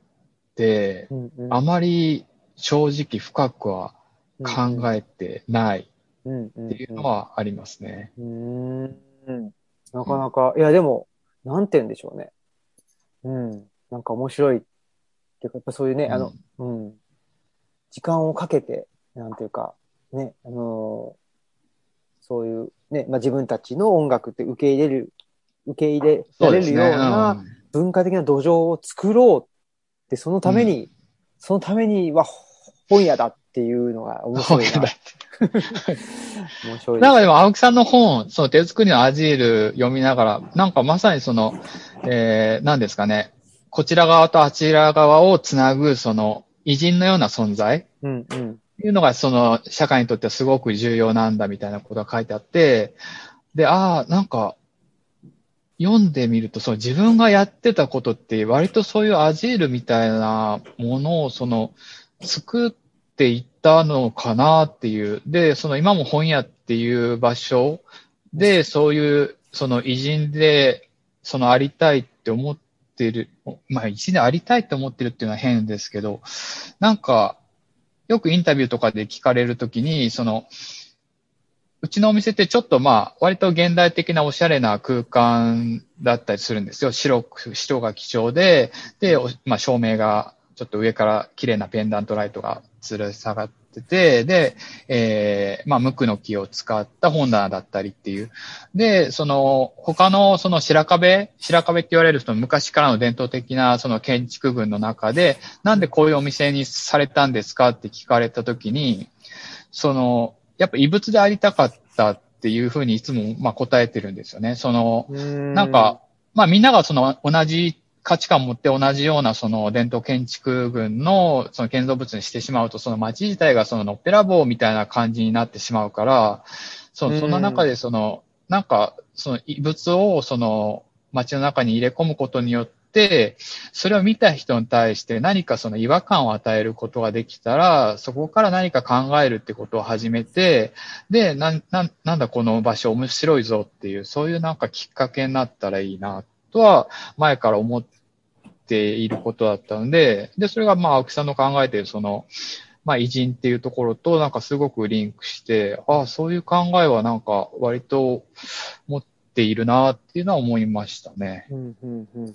で、あまり正直深くは考えてないっていうのはありますね。うんなかなか、いやでも、なん。て言うん。でしょうね。うん。なん。か面白い。っていうか、やっぱそういうね、あの、うん。時間をかけて、なん。ていうか、ね、あのーそういう、ね、まあ、自分たちの音楽って受け入れる、受け入れられるような文化的な土壌を作ろうって、そのために、そのためには本屋だっていうのが面白いな。面白いなんかでも青木さんの本、その手作りのアジール読みながら、なんかまさにその、えー、何ですかね、こちら側とあちら側をつなぐ、その、偉人のような存在。うんうん。っていうのが、その、社会にとってはすごく重要なんだみたいなことが書いてあって、で、ああ、なんか、読んでみると、その自分がやってたことって、割とそういうアジールみたいなものを、その、作っていったのかなっていう。で、その今も本屋っていう場所で、そういう、その偉人で、そのありたいって思ってる、まあ偉人でありたいって思ってるっていうのは変ですけど、なんか、よくインタビューとかで聞かれるときに、その、うちのお店ってちょっとまあ、割と現代的なおしゃれな空間だったりするんですよ。白く、白が基調で、で、まあ照明がちょっと上から綺麗なペンダントライトが吊る下がってて、で、えー、まあ、無垢の木を使った本棚だったりっていう。で、その、他のその白壁、白壁って言われるその昔からの伝統的なその建築群の中で、なんでこういうお店にされたんですかって聞かれたときに、その、やっぱ異物でありたかったっていうふうにいつもまあ答えてるんですよね。その、ななんか、、まあみんながその同じ価値観を持って同じようなその伝統建築群のその建造物にしてしまうと、その街自体がそののっぺらぼうみたいな感じになってしまうから、そのその中でその、なんかその異物をその街の中に入れ込むことによって、それを見た人に対して何かその違和感を与えることができたら、そこから何か考えるってことを始めて、で、なん、なん、なんだこの場所面白いぞっていう、そういうなんかきっかけになったらいいな、とは前から思っていることだったので、で、それがまあ青木さんの考えているその、まあ偉人っていうところとなんかすごくリンクして、ああ、そういう考えはなんか割と持っているなっていうのは思いましたね。うんうんうん。うん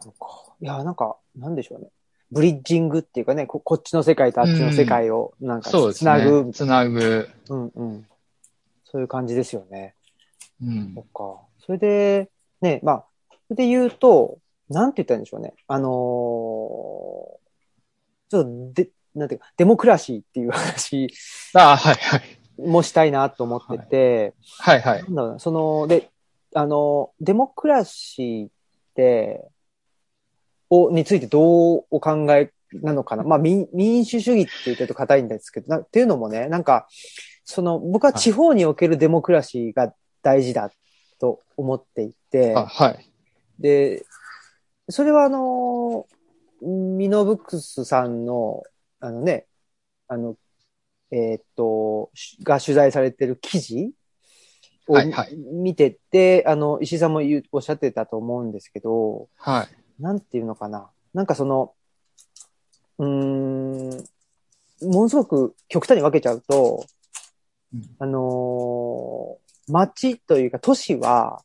そうか。いや、なんか、なんでしょうね。ブリッジングっていうかね、ここっちの世界とあっちの世界をなんか。つなぐ。つなぐ。うんうん。そういう感じですよね。うんそっ。か。それで、ね、まあ、それで言うと、なんて言ったらいいんでしょうね。あのーちょっと、で、なんていうか、デモクラシーっていう話ああ、はいはい。もしたいなと思ってて、はいはい。なんだろうな、その、で、あの、デモクラシーって、を、についてどうお考えなのかな。まあ、民民主主義って言ってると硬いんですけど、なっていうのもね、なんか、その、僕は地方におけるデモクラシーが大事だと思っていて、あはい。で、それはあの、ミノブックスさんの、あのね、あの、えーっと、しが取材されてる記事をはいはい見てて、あの、石井さんも言うおっしゃってたと思うんですけど、はい。なんていうのかな。なんかその、うーん、ものすごく極端に分けちゃうと、うんあのー町というか都市は、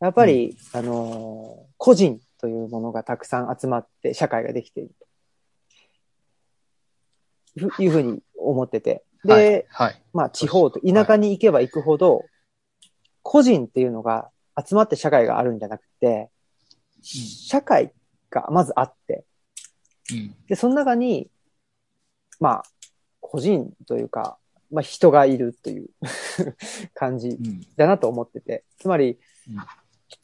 やっぱり、あのー個人というものがたくさん集まって社会ができていると。ふいうふうに思ってて。で、はい。はい。まあ地方と田舎に行けば行くほど、個人っていうのが集まって社会があるんじゃなくて、社会がまずあって、うん。で、その中に、まあ、個人というか、まあ人がいるという 感じうん。だなと思ってて。つまりうん、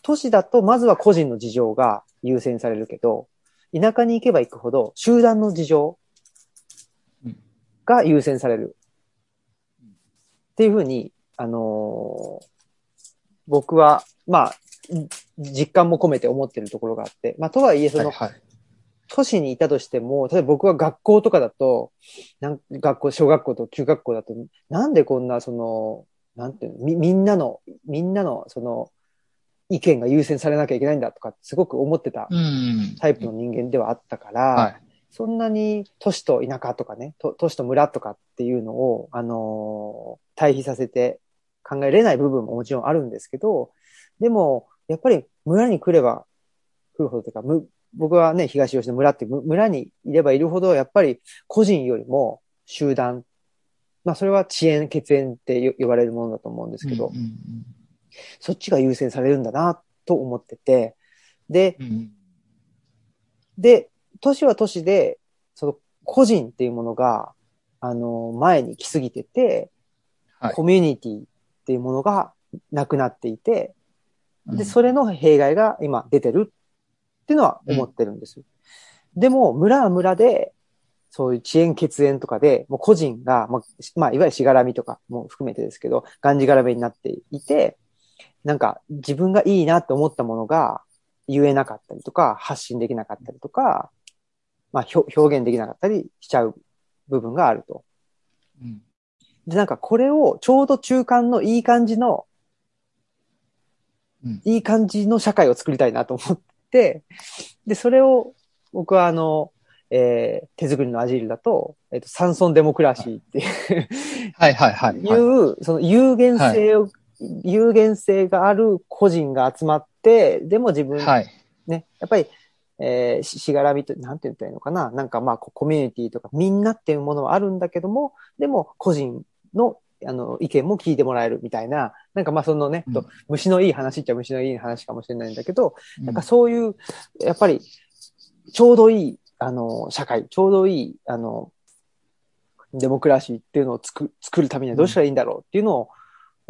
都市だとまずは個人の事情が優先されるけど、田舎に行けば行くほど集団の事情うんが優先される。うんっていうふうに、あのー僕は、まあ、実感も込めて思ってるところがあって、まあ、とはいえ、その、はいはい。都市にいたとしても、例えば僕は学校とかだと、なん学校、小学校と中学校だと、なんでこんな、その、なんていうの、み、みんなの、みんなの、その、意見が優先されなきゃいけないんだとか、すごく思ってたうん。タイプの人間ではあったから、はい。そんなに都市と田舎とかね、と都市と村とかっていうのを、あのー対比させて考えれない部分ももちろんあるんですけど、でも、やっぱり村に来れば来るほどというか、む僕はね、東吉野村って村にいればいるほど、やっぱり個人よりも集団、まあそれは遅延、血縁ってよ呼ばれるものだと思うんですけど、うんうんそっちが優先されるんだなと思ってて、で、うんうん。で、都市は都市で、その個人っていうものが、あの、前に来すぎてて、はいコミュニティっていうものがなくなっていて、で、うんそれの弊害が今出てるっていうのは思ってるんです。でも、村は村で、そういう遅延血縁とかで、もう個人が、まあ、しまあ、いわゆるしがらみとかも含めてですけど、がんじがらめになっていて、なんか自分がいいなって思ったものが言えなかったりとか、発信できなかったりとか、まあ、ひょ表現できなかったりしちゃう部分があると。うんで、なんかこれをちょうど中間のいい感じの、うんいい感じの社会を作りたいなと思って、で、それを僕はあの、えー手作りのアジールだと、えっ、と、サンソンデモクラシーっていう、はいはいはい。いはい。う、その有限性を、有限性がある個人が集まって、でも自分、はい。ね、やっぱり、えーししがらみと、なんて言ったらいいのかな。なんかまあ、こコミュニティとか、みんなっていうものはあるんだけども、でも、個人の、あの、意見も聞いてもらえるみたいな、なんかまあ、そのね、うん。と虫のいい話っちゃ虫のいい話かもしれないんだけど、うん。なんかそういう、やっぱり、ちょうどいい、あの、社会、ちょうどいい、あの、デモクラシーっていうのを作作るためにはどうしたらいいんだろうっていうのを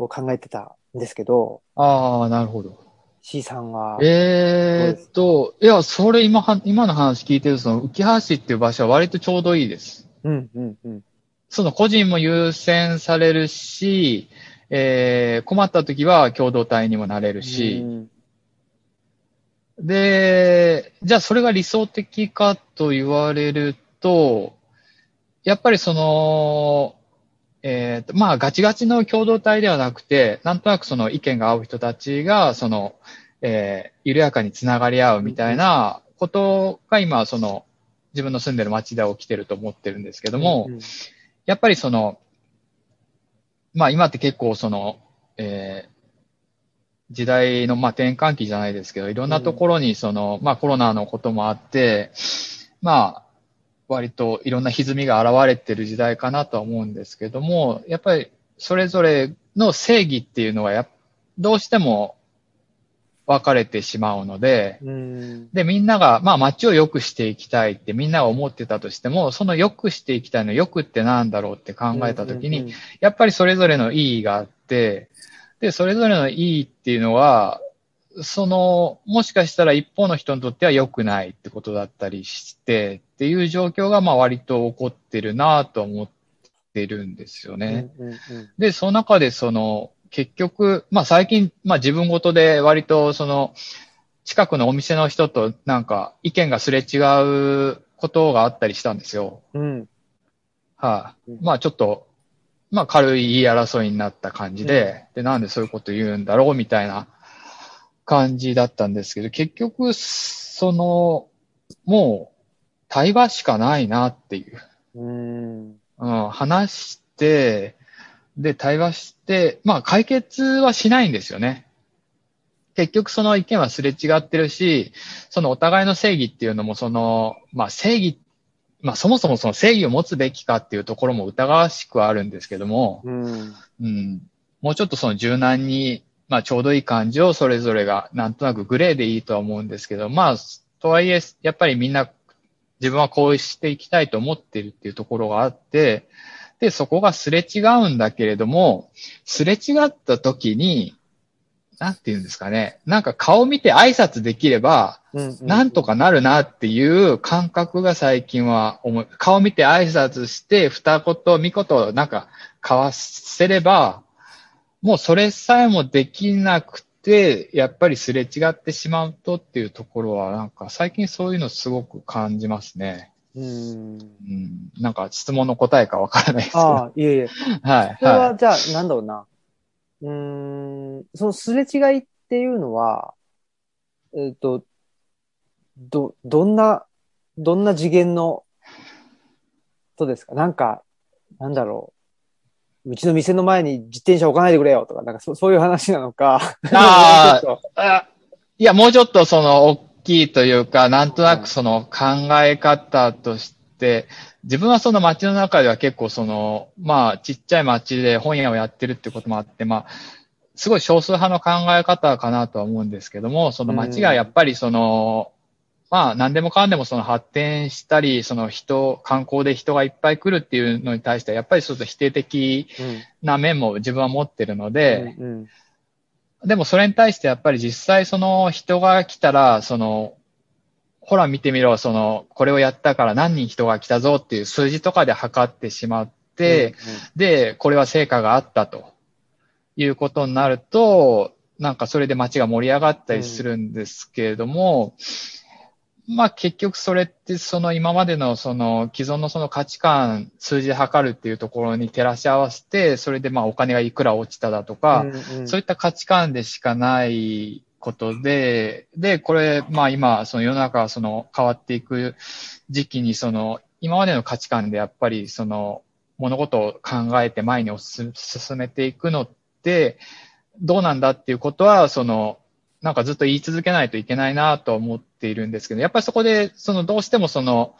考えてたんですけど、ああ、なるほど。C さんは、えーっと、いや、それ今は、今の話聞いてるその浮橋っていう場所は割とちょうどいいです。うん、うん、うん。その個人も優先されるし、えー、困った時は共同体にもなれるし、うんで、じゃあそれが理想的かと言われると、やっぱりその、えーと、まあガチガチの共同体ではなくて、なんとなくその意見が合う人たちが、その、えー緩やかにつながり合うみたいなことが今、その、自分の住んでる街では起きてると思ってるんですけども、うん。やっぱりその、まあ今って結構その、えー時代のまあ転換期じゃないですけど、いろんなところにその、まあコロナのこともあって、まあ割といろんな歪みが現れてる時代かなとは思うんですけども、やっぱりそれぞれの正義っていうのはや、どうしても分かれてしまうので、うん。で、みんなが、まあ街を良くしていきたいってみんなが思ってたとしても、その良くしていきたいの良くってなんだろうって考えたときに、やっぱりそれぞれの意義があって、で、それぞれの意義っていうのは、その、もしかしたら一方の人にとっては良くないってことだったりして、っていう状況がまあ割と起こってるなと思ってるんですよね。うんうんうんで、その中でその、結局、まあ最近、まあ自分ごとで割とその、近くのお店の人となんか意見がすれ違うことがあったりしたんですよ。うん。はい、うんまあちょっと、まあ軽い言い争いになった感じで、で、なんでそういうこと言うんだろうみたいな感じだったんですけど、結局、その、もう、対話しかないなっていう。うん。うん、話して、で、対話して、まあ解決はしないんですよね。結局その意見はすれ違ってるし、そのお互いの正義っていうのもその、まあ正義、まあそもそもその正義を持つべきかっていうところも疑わしくはあるんですけども、うん。うん、もうちょっとその柔軟に、まあちょうどいい感じをそれぞれがなんとなくグレーでいいとは思うんですけど、まあ、とはいえ、やっぱりみんな自分はこうしていきたいと思ってるっていうところがあって、で、そこがすれ違うんだけれども、すれ違った時に、なんて言うんですかね。なんか顔見て挨拶できれば、うん。なんとかなるなっていう感覚が最近は思う。顔見て挨拶して、二言、三言、なんか交わせれば、もうそれさえもできなくて、やっぱりすれ違ってしまうとっていうところは、なんか最近そういうのすごく感じますね。うん。うん。なんか質問の答えかわからないですけど。ああ、いえいえ。はい。それは、はじゃあ、なんだろうな。うーん、そのすれ違いっていうのは、えっ、と、ど、どんな、どんな次元の、とですか？なんか、なんだろう。うちの店の前に自転車置かないでくれよとか、なんかそそういう話なのか。あ あいや、もうちょっとその、大きいというか、なんとなくその考え方として、自分はその街の中では結構その、まあ、ちっちゃい街で本屋をやってるってこともあって、まあ、すごい少数派の考え方かなとは思うんですけども、その街がやっぱりその、まあ、何でもかんでもその発展したり、その人、観光で人がいっぱい来るっていうのに対しては、やっぱりちょっと否定的な面も自分は持ってるので、うんうん。でもそれに対してやっぱり実際その人が来たら、その、ほら見てみろ、その、これをやったから何人人が来たぞっていう数字とかで測ってしまって、、で、これは成果があったと。いうことになると、なんかそれで街が盛り上がったりするんですけれども、まあ結局それってその今までのその既存のその価値観、数字で測るっていうところに照らし合わせて、それでまあお金がいくら落ちただとか、うんうんそういった価値観でしかないことで、で、これ、まあ今、その世の中がその変わっていく時期に、その、今までの価値観でやっぱりその、物事を考えて前に進めていくのって、どうなんだっていうことは、その、なんかずっと言い続けないといけないなと思っているんですけど、やっぱりそこで、その、どうしてもその、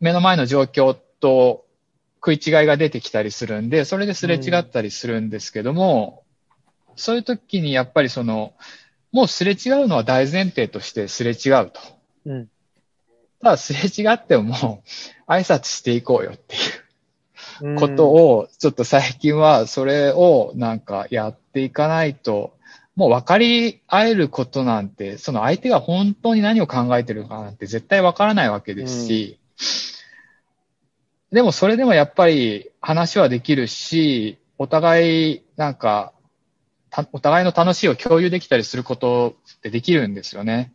目の前の状況と食い違いが出てきたりするんで、それですれ違ったりするんですけども、そういう時にやっぱりその、もうすれ違うのは大前提としてすれ違うと。うん。ただすれ違ってももう挨拶していこうよっていう。うん。ことを、ちょっと最近はそれをなんかやっていかないと、もう分かり合えることなんて、その相手が本当に何を考えてるかなんて絶対分からないわけですし、でもそれでもやっぱり話はできるし、お互いなんか、たお互いの楽しいを共有できたりすることってできるんですよね。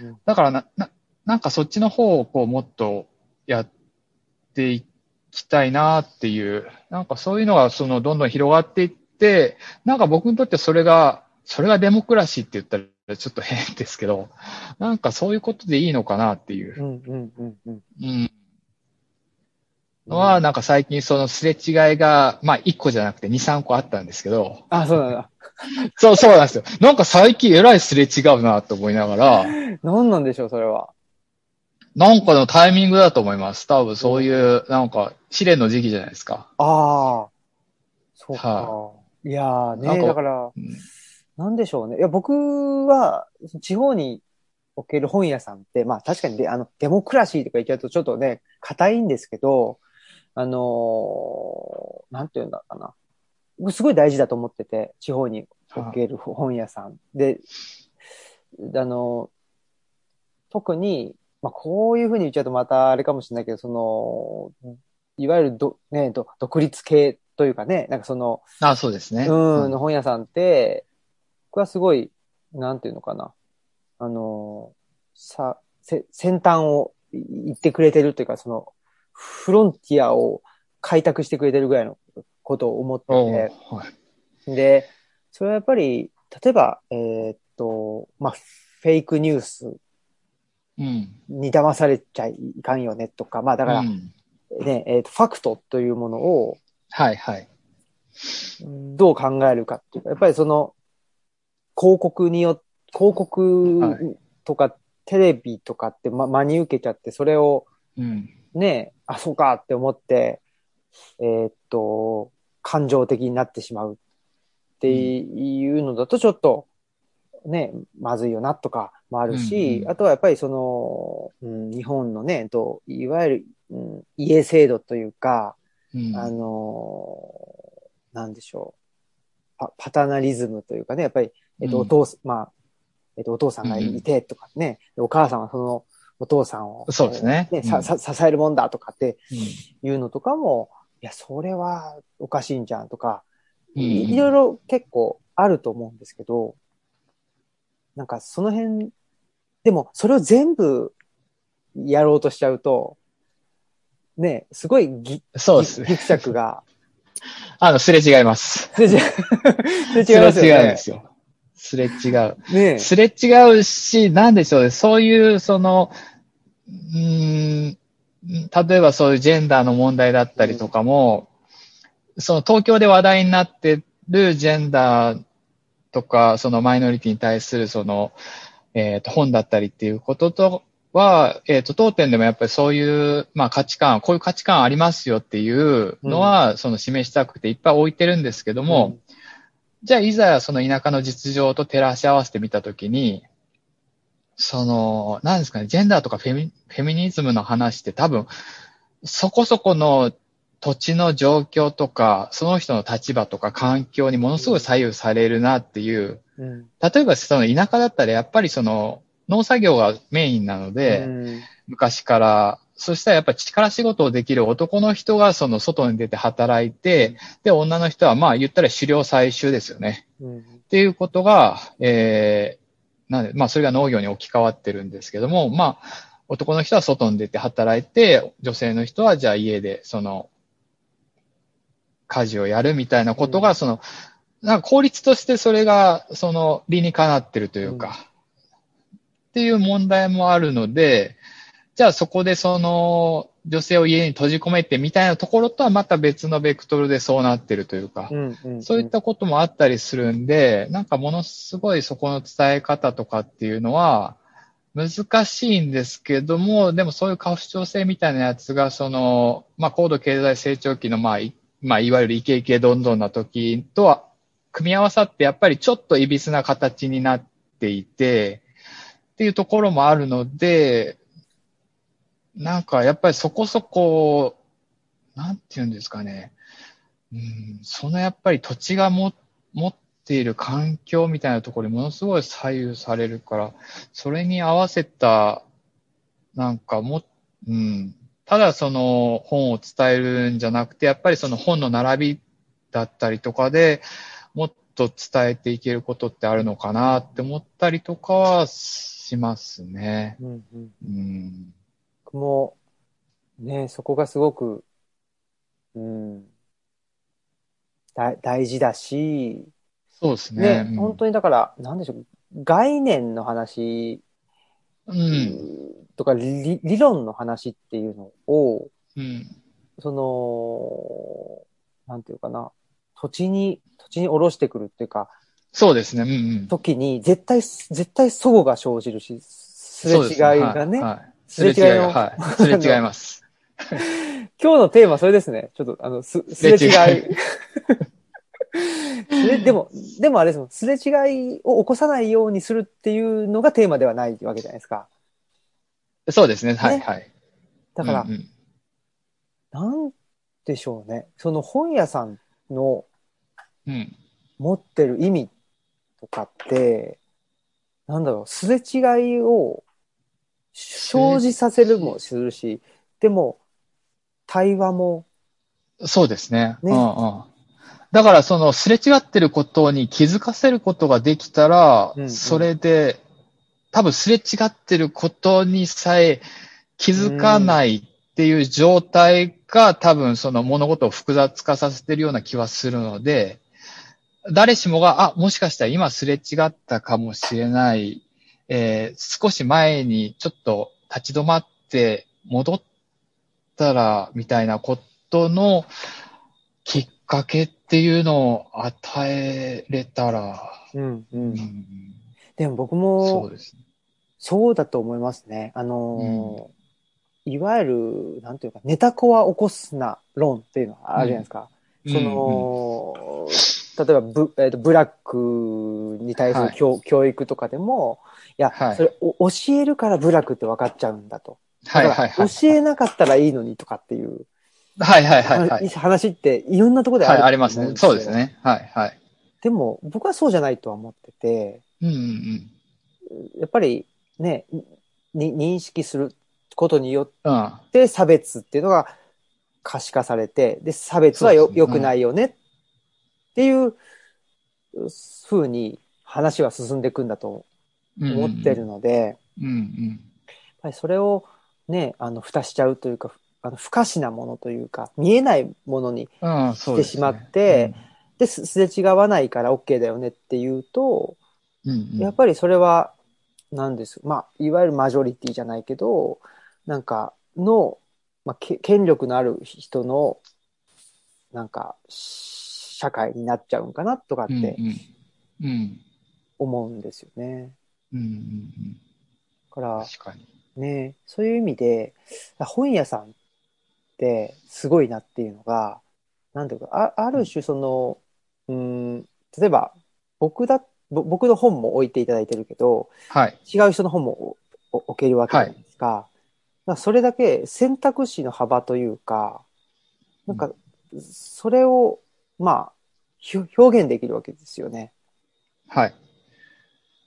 うんうんだからな、な、なんかそっちの方をこうもっとやっていきたいなっていう、なんかそういうのがそのどんどん広がっていって、なんか僕にとってそれが、それがデモクラシーって言ったらちょっと変ですけど、なんかそういうことでいいのかなっていうう。んうんうんうんうん。のは、なんか最近そのすれ違いが、まあ1個じゃなくて2、3個あったんですけど、あ、そうなんだ。そうそうなんですよ。なんか最近えらいすれ違うなと思いながら、何なんでしょう、それは。なんかのタイミングだと思います。多分そういう、なんか試練の時期じゃないですか。ああ。そうか。はいやーね、なんかだから、うんなんでしょうね。いや、僕は、地方における本屋さんって、まあ確かにで、あの、デモクラシーとか言っちゃうとちょっとね、硬いんですけど、あのーなんていうんだかな。僕すごい大事だと思ってて、地方における本屋さん。で、あの、特に、まあこういうふうに言っちゃうとまたあれかもしれないけど、その、いわゆるど、ね、ど独立系というかね、なんかその、あ、そうですね。うん、の本屋さんって、僕はすごい、なんていうのかな。あの、さ、せ、先端をい行ってくれてるというか、その、フロンティアを開拓してくれてるぐらいのことを思ってて、はい。で、それはやっぱり、例えば、えーっと、まあ、フェイクニュースうん。に騙されちゃいかんよねとか、まあだからうんね、えーっと、ファクトというものをはいはい。どう考えるかっていうか、やっぱりその、広告によ広告はとかテレビとかって、ま、真に受けちゃって、それをうん。ね、あ、そうかって思って、えーっと、感情的になってしまうっていうのだとちょっと、ね、まずいよなとかもあるし、うんうんあとはやっぱりその、うん、日本のね、といわゆる、うん、家制度というか、うんあのーなんでしょう。パパタナリズムというかね、やっぱり、えっと、うんお父す、まあ、えっと、お父さんがいてとかね、でお母さんはそのお父さんを、そうですねね、うんささ支えるもんだとかってうんいうのとかも、いや、それはおかしいんじゃんとか、うんいいろいろ結構あると思うんですけど、なんかその辺、でもそれを全部やろうとしちゃうと、ね、すごいぎそうですね。ぎぎくしゃくが、あの、すれ違います。すれ違う。すれ違いますすれ違うんよね。ですよ。すれ違う。ねすれ違うし、なんでしょうね。そういう、その、うーん、例えばそういうジェンダーの問題だったりとかも、その東京で話題になってるジェンダーとか、そのマイノリティに対するその、えっ、と、本だったりっていうこととは、えっ、と、当店でもやっぱりそういう、まあ価値観、こういう価値観ありますよっていうのは、その示したくていっぱい置いてるんですけども、じゃあ、いざその田舎の実情と照らし合わせてみたときに、その、なんですかね、ジェンダーとかフェミフェミニズムの話って多分、そこそこの土地の状況とか、その人の立場とか環境にものすごい左右されるなっていう、うん。例えばその田舎だったらやっぱりその農作業がメインなので、うん昔から、そしたらやっぱ力仕事をできる男の人がその外に出て働いて、で、女の人はまあ言ったら狩猟採集ですよね。うん。っていうことが、えー、なんで、まあそれが農業に置き換わってるんですけども、まあ男の人は外に出て働いて、女性の人はじゃあ家でその、家事をやるみたいなことが、うん。その、なんか効率としてそれが、その理にかなってるというか、っていう問題もあるので、じゃあそこでその女性を家に閉じ込めてみたいなところとはまた別のベクトルでそうなってるというか、うんうんそういったこともあったりするんで、なんかものすごいそこの伝え方とかっていうのは難しいんですけども、でもそういう過不調性みたいなやつが、その、まあ高度経済成長期のまあ、いまあいわゆるイケイケどんどんな時とは組み合わさってやっぱりちょっと歪な形になっていて、っていうところもあるので、なんかやっぱりそこそこ、なんていうんですかね。うん、そのやっぱり土地がも持っている環境みたいなところにものすごい左右されるから、それに合わせた、なんかも、うん、ただその本を伝えるんじゃなくて、やっぱりその本の並びだったりとかでもっと伝えていけることってあるのかなって思ったりとかはしますね。うんうんうん。僕も、ね、そこがすごく、うん、だ大事だし、そうですね。ね、本当にだから、なんでしょう、概念の話、うん。とか理理論の話っていうのを、うん。その、なんていうかな、土地に、土地に下ろしてくるっていうか、そうですね。うんうん。時に、絶対、絶対齟齬が生じるし、すれ違いがね。はいはいすれ違いのが、はい。すれ違います。今日のテーマそれですね。ちょっと、あの、す、すれ違い。すれでも、でもあれですもん、すれ違いを起こさないようにするっていうのがテーマではないわけじゃないですか。そうですね。はい、はい。だから、うんうんなんでしょうね。その本屋さんのうん。持ってる意味とかって、なんだろう、すれ違いを生じさせるもするし、でも、対話も、そうですね。ねうんうん。だから、その、すれ違ってることに気づかせることができたら、うんうんそれで、多分すれ違ってることにさえ気づかないっていう状態が、多分その物事を複雑化させてるような気はするので、誰しもが、あ、もしかしたら今すれ違ったかもしれない、えー少し前にちょっと立ち止まって戻ったら、みたいなことのきっかけっていうのを与えれたら、うんう。うんん、でも僕そもうですね。そうだと思いますね。あのーいわゆる、なんていうか、ネタコは起こすな論っていうのがあるじゃないですか。その、例えばブ、えーとブラックに対するはい教,、教育とかでも、いや、はいそれお教えるからブラックって分かっちゃうんだと。はいはいはい。教えなかったらいいのにとかっていうはいはいはいはい。話っていろんなところであはい、るありますね。そうです。ね。はいはい。でも僕はそうじゃないとは思ってて、うんうんやっぱりね、に認識することによっうん。うん。て差別っていうのが可視化されて、で、差別はよ、ね良くないよねっていうふうに話は進んでいくんだとうん思ってる。ので、うんうん。やっぱりそれをね、あの、蓋しちゃうというか、あの不可視なものというか、見えないものに。してしまってで、すすれ違わないから OK だよねっていうと、うん、うんうん、やっぱりそれは、なんです。まあ、いわゆるマジョリティじゃないけど、なんか、の、まあ、け権力のある人の、なんか、社会になっちゃうんかなとかっうん、てうん。うん。思うんですよね。うん、うん。だから、確かに。ね、そういう意味で、本屋さんってすごいなっていうのが、なんていうか、あある種その、うん、例えば、僕だ、ぼ僕の本も置いていただいてるけど、はい。違う人の本も置けるわけじゃないですか。だからそれだけ選択肢の幅というか、なんか、それを、まあ、表現できるわけですよね。はい。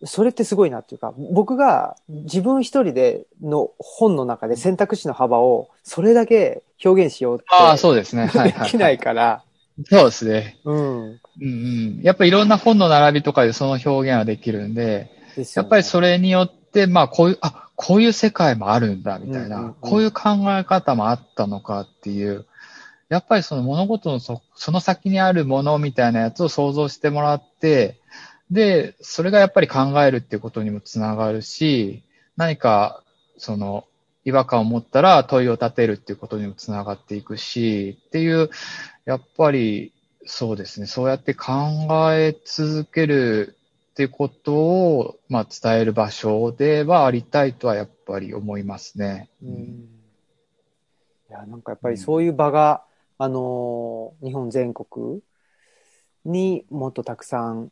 それってすごいなっていうか、僕が自分一人での本の中で選択肢の幅をそれだけ表現しようってああ、そうですね。はい、ではい。きないから、そうですね。うん。うんうん。やっぱりいろんな本の並びとかでその表現はできるんで、でねやっぱりそれによって、まあこういう、あ、こういう世界もあるんだ、みたいな、うんうんうんこういう考え方もあったのかっていう、やっぱりその物事のそその先にあるものみたいなやつを想像してもらって、で、それがやっぱり考えるっていうことにもつながるし、何か、その、違和感を持ったら問いを立てるっていうことにもつながっていくし、っていう、やっぱり、そうですね、そうやって考え続けるってことを、まあ、伝える場所ではありたいとはやっぱり思いますね。うん。いや、なんかやっぱりそういう場が、あのー日本全国にもっとたくさん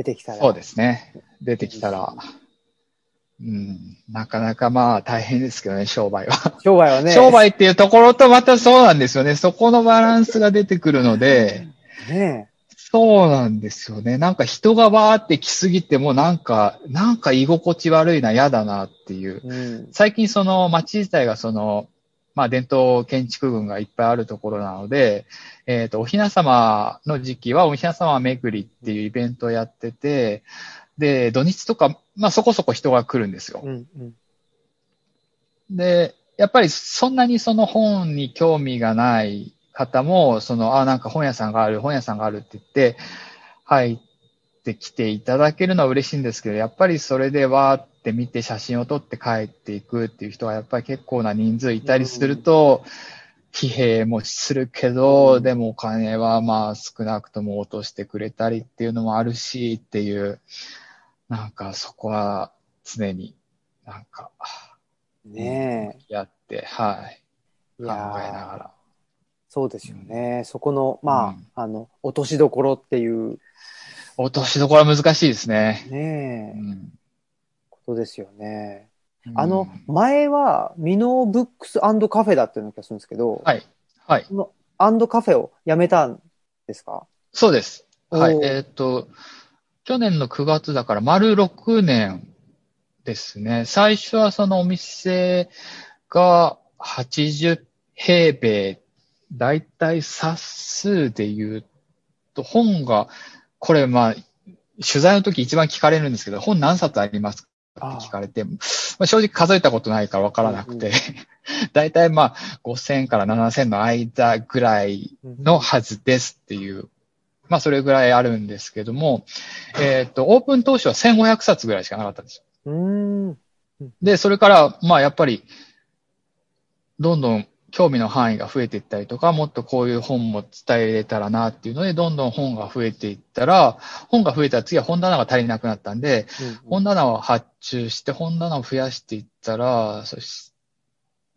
出てきたら。そうですね。出てきたら、うん、なかなかまあ大変ですけどね、商売は。商売はね。商売っていうところとまたそうなんですよね。そこのバランスが出てくるので、ねそうなんですよね。なんか人がわーって来すぎてもなんか、なんか居心地悪いな、嫌だなっていう。うん。最近その街自体がその、まあ伝統建築群がいっぱいあるところなので、えっ、と、おひな様の時期はおひな様巡りっていうイベントをやってて、で、土日とか、まあそこそこ人が来るんですよ。うん。うん。で、やっぱりそんなにその本に興味がない方も、その、あ、なんか本屋さんがある、本屋さんがあるって言って、入ってきていただけるのは嬉しいんですけど、やっぱりそれでわーって見て写真を撮って帰っていくっていう人がやっぱり結構な人数いたりすると、疲弊もするけど、うんでもお金はまあ少なくとも落としてくれたりっていうのもあるしっていう、なんかそこは常になんか、ねやって、はい。考えやながら。そうですよね。そこの、まあ、うんあの、落としどころっていう、落としどころは難しいですね。ねえ、うんことですよね。あの、前は、ミノーブックスカフェだっていうの気がするんですけど、はい。はい。そのアンドカフェをやめたんですか？そうです。はいえっ、と、去年の9月だから丸6年ですね。最初はそのお店が80平米、だいたい冊数で言うと、本が、これまあ、取材の時一番聞かれるんですけど、本何冊ありますか？って聞かれて、まあ、正直数えたことないからわからなくて、だいたいまあ5000から7000の間ぐらいのはずですっていう、まあそれぐらいあるんですけども、えっ、と、オープン当初は1500冊ぐらいしかなかったんですよ。で、それから、まあやっぱり、どんどん興味の範囲が増えていったりとか、もっとこういう本も伝えれたらなっていうので、どんどん本が増えていったら、本が増えたら次は本棚が足りなくなったんで、本棚を発注して本棚を増やしていったら、そし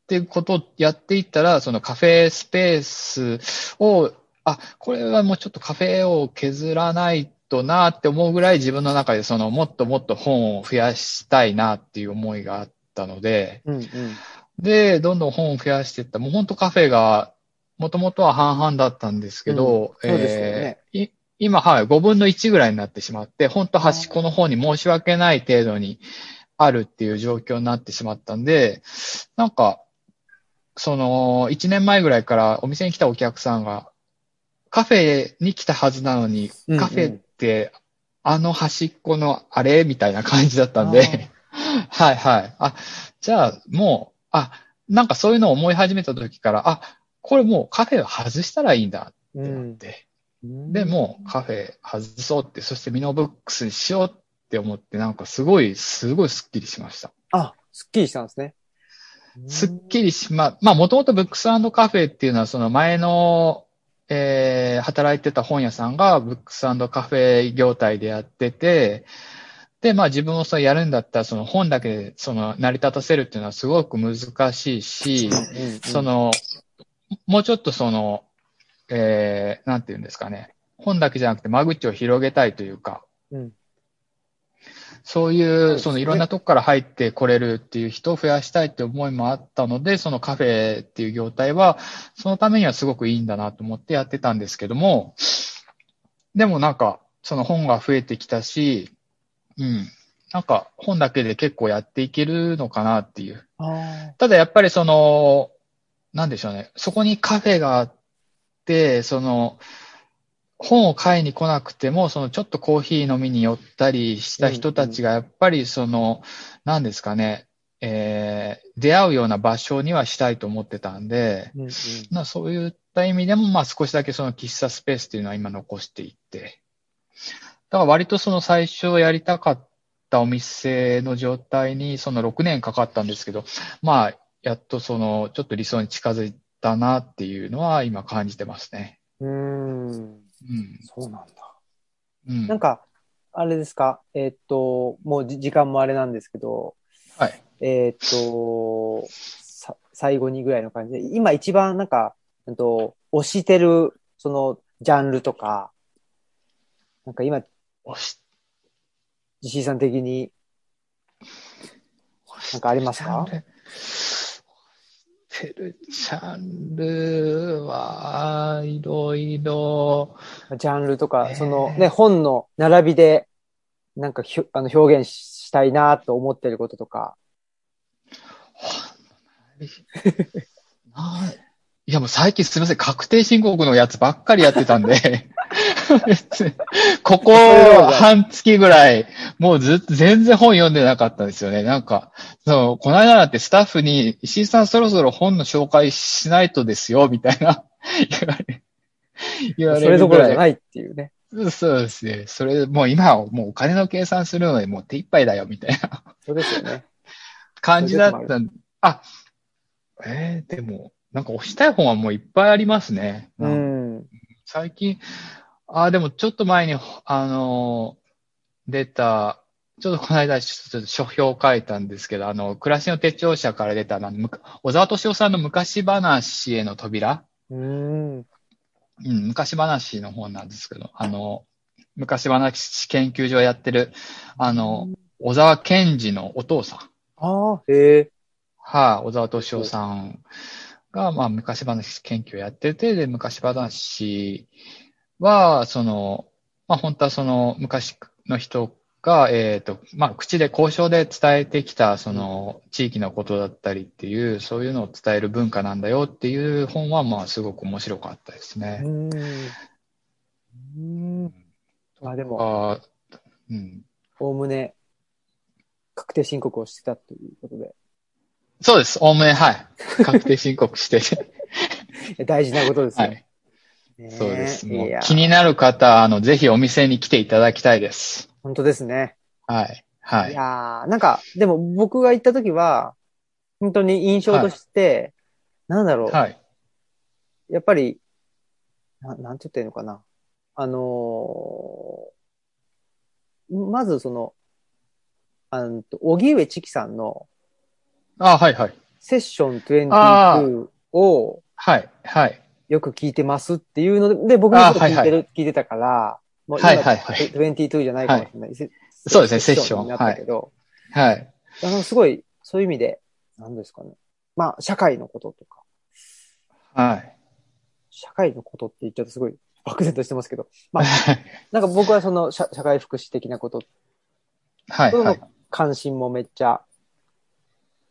てことをやっていったら、そのカフェスペースを、あ、これはもうちょっとカフェを削らないとなって思うぐらい自分の中でそのもっともっと本を増やしたいなっていう思いがあったので、うんうん。で、どんどん本を増やしていった。もう本当カフェが、もともとは半々だったんですけど、うん。そうですよね。えーい今、はい、5分の1ぐらいになってしまって、本当端っこの方に申し訳ない程度にあるっていう状況になってしまったんで、なんか、その、1年前ぐらいからお店に来たお客さんが、カフェに来たはずなのに、うんうん。カフェって、あの端っこのあれ？みたいな感じだったんで、はいはい。あ、じゃあもう、あ、なんかそういうのを思い始めた時から、あ、これもうカフェを外したらいいんだってなって。で、もうカフェ外そうって、そしてミノブックスにしようって思って、なんかすごい、すごいスッキリしました。あ、すっきりしたんですね。すっきりしま、まあもともとブックスカフェっていうのはその前の、えー、働いてた本屋さんがブックスカフェ業態でやってて、で、まあ自分もそれやるんだったらその本だけでその成り立たせるっていうのはすごく難しいし、うんうんそ、の、もうちょっとその、えー、なんていうんですかね。本だけじゃなくて間口を広げたいというか、うん。そういう、そのいろんなとこから入ってこれるっていう人を増やしたいって思いもあったので、そのカフェっていう業態は、そのためにはすごくいいんだなと思ってやってたんですけども、でもなんか、その本が増えてきたし、うん。なんか本だけで結構やっていけるのかなっていう。あただやっぱりその、なんでしょうね。そこにカフェがあって、その、本を買いに来なくても、そのちょっとコーヒー飲みに寄ったりした人たちがやっぱりその、なんですかね、えー、出会うような場所にはしたいと思ってたんで、ーうんうんまあそういった意味でも、まあ少しだけその喫茶スペースっていうのは今残していって、だから割とその最初やりたかったお店の状態にその6年かかったんですけど、まあやっとそのちょっと理想に近づいたなっていうのは今感じてますね。うーん。うん。そうなんだ。うん。なんか、あれですか、えーっと、もうじ時間もあれなんですけど、はい。えーっと、さ最後にぐらいの感じで、今一番なんか、うんと、推してる、その、ジャンルとか、なんか今、石井さん的に、なんかありますか？てるジャンルはいろいろ、ジャンルとか、え。ーそのね、本の並びで、なんかひょあの表現したいなと思ってることとか。ない。やもう最近すみません、確定申告のやつばっかりやってたんで、ここ半月ぐらい、もうずっと全然本読んでなかったんですよね。なんか、そう、この間だってスタッフに、石井さんそろそろ本の紹介しないとですよ、みたいな 言われ、言われそれど。ころじゃないっていうね。そうですね。それ、もう今はもうお金の計算するのでもう手一杯だよ、みたいな。そうですよね。感じだったん。あ、えー、でも、なんか押したい本はもういっぱいありますね。うなんん。最近、あ、でもちょっと前に、あの、出た、ちょっとこの間ちょっと書評を書いたんですけど、あの、暮らしの手帳社から出た、あのむか小沢敏夫さんの昔話への扉うん。うん、昔話の本なんですけど、あの、昔話研究所やってる、あの、小沢健二のお父さん。ああ、へえ。はい、小沢敏夫さんが、まあ、昔話研究をやってて、で、昔話は、その、まあ、本当はその、昔の人が、えっ、と、まあ、口で交渉で伝えてきた、その、地域のことだったりっていう、そういうのを伝える文化なんだよっていう本は、まあ、すごく面白かったですうね。ん。うん。まあでも、あうん。おおむね、確定申告をしてたということで、そうです。おおむね、はい。確定申告してて。大事なことですよ。はい。そうです。もいうや、気になる方、あの、ぜひお店に来ていただきたいです。本当ですね。はい。はいい。やーなんか、でも僕が行った時は、本当に印象として、なんだろう、はい。やっぱり、ななんて言ったらいいのかな。あのーまずその、あの、荻上チキさんのあ、はい、はい。セッションあ22をはい、はい。よく聞いてますっていうので、で僕もちょっと聞いてる、あはいは聞いてたから、もう今、はいはいはい22じゃないかもしれない。セそうですねセッションになったけど、はい。あの、すごい、そういう意味で、なんですかね。まあ、社会のこととか、はい。社会のことって言っちゃうとすごい漠然としてますけど、まあ、なんか僕はその社社会福祉的なことはい。関心もめっちゃ、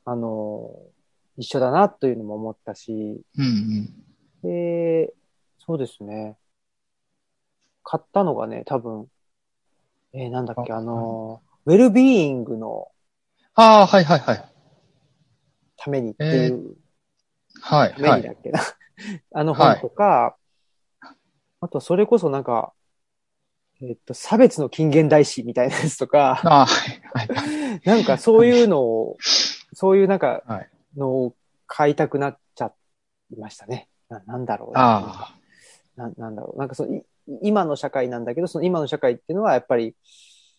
あのー一緒だなというのも思ったし、うん、うん。で、そうですね。買ったのがね、多分、えーなんだっけ、ああのーウェルビーイングのああ、はい、はい、はい。ためにっていう、はい、ためはい。にだっけな。あの本とか、あとそれこそなんか、えっと、差別の近現代史みたいなやつとか、ああ、はい、はい。なんかそういうのを、そういうなんかはい、のを買いたくなっちゃいましたね。ななんだろうあな。ななんだろう。なんかその、い今の社会なんだけど、その今の社会っていうのはやっぱり、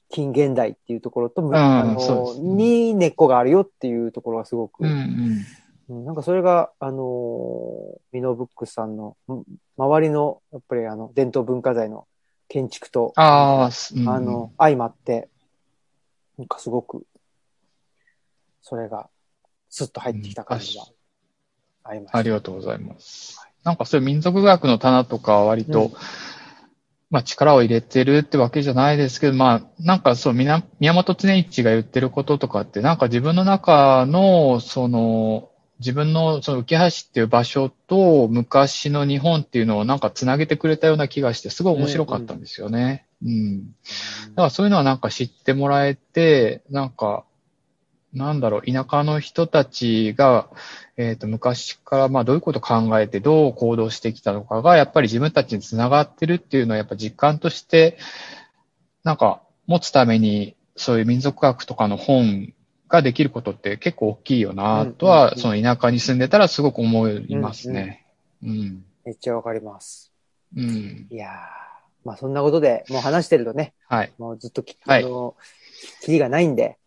近現代っていうところと、んあのに根っこがあるよっていうところがすごく、あ。うん、うん。うんなんかそれが、あのーミノブックスさんの、ん周りの、やっぱりあの、伝統文化財の建築と、あうんあの、相まって、なんかすごく、それが、スッと入ってきた感じがありました。ありがとうございます。なんかそういう民族学の棚とかは割と、うんまあ力を入れてるってわけじゃないですけど、まあなんかそう、みな宮本常一が言ってることとかって、なんか自分の中の、その、自分のその浮橋っていう場所と昔の日本っていうのをなんか繋げてくれたような気がして、すごい面白かったんですよね。うん。だからそういうのはなんか知ってもらえて、なんか、なんだろう、田舎の人たちが、えっ、と、昔からまあどういうことを考えてどう行動してきたのかが、やっぱり自分たちにつながってるっていうのはやっぱ実感として、なんか持つために、そういう民族学とかの本ができることって結構大きいよな、とは、うんうんうんその田舎に住んでたらすごく思いますね。うん。めっちゃわかります。うん。いやー、まあそんなことで、もう話してるとね、はい。もうずっとき、はいあの、キリがないんで、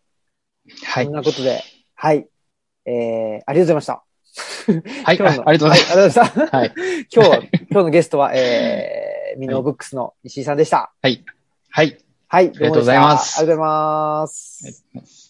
はいそん。なことで、はい。えー、ありがとうございました。はい。今日のあありがとうございました。はい。今日は、今日のゲストは、えー、ミノーブックスの石井さんでした。はい。はい。はい、ありがとうございます。ありがとうございます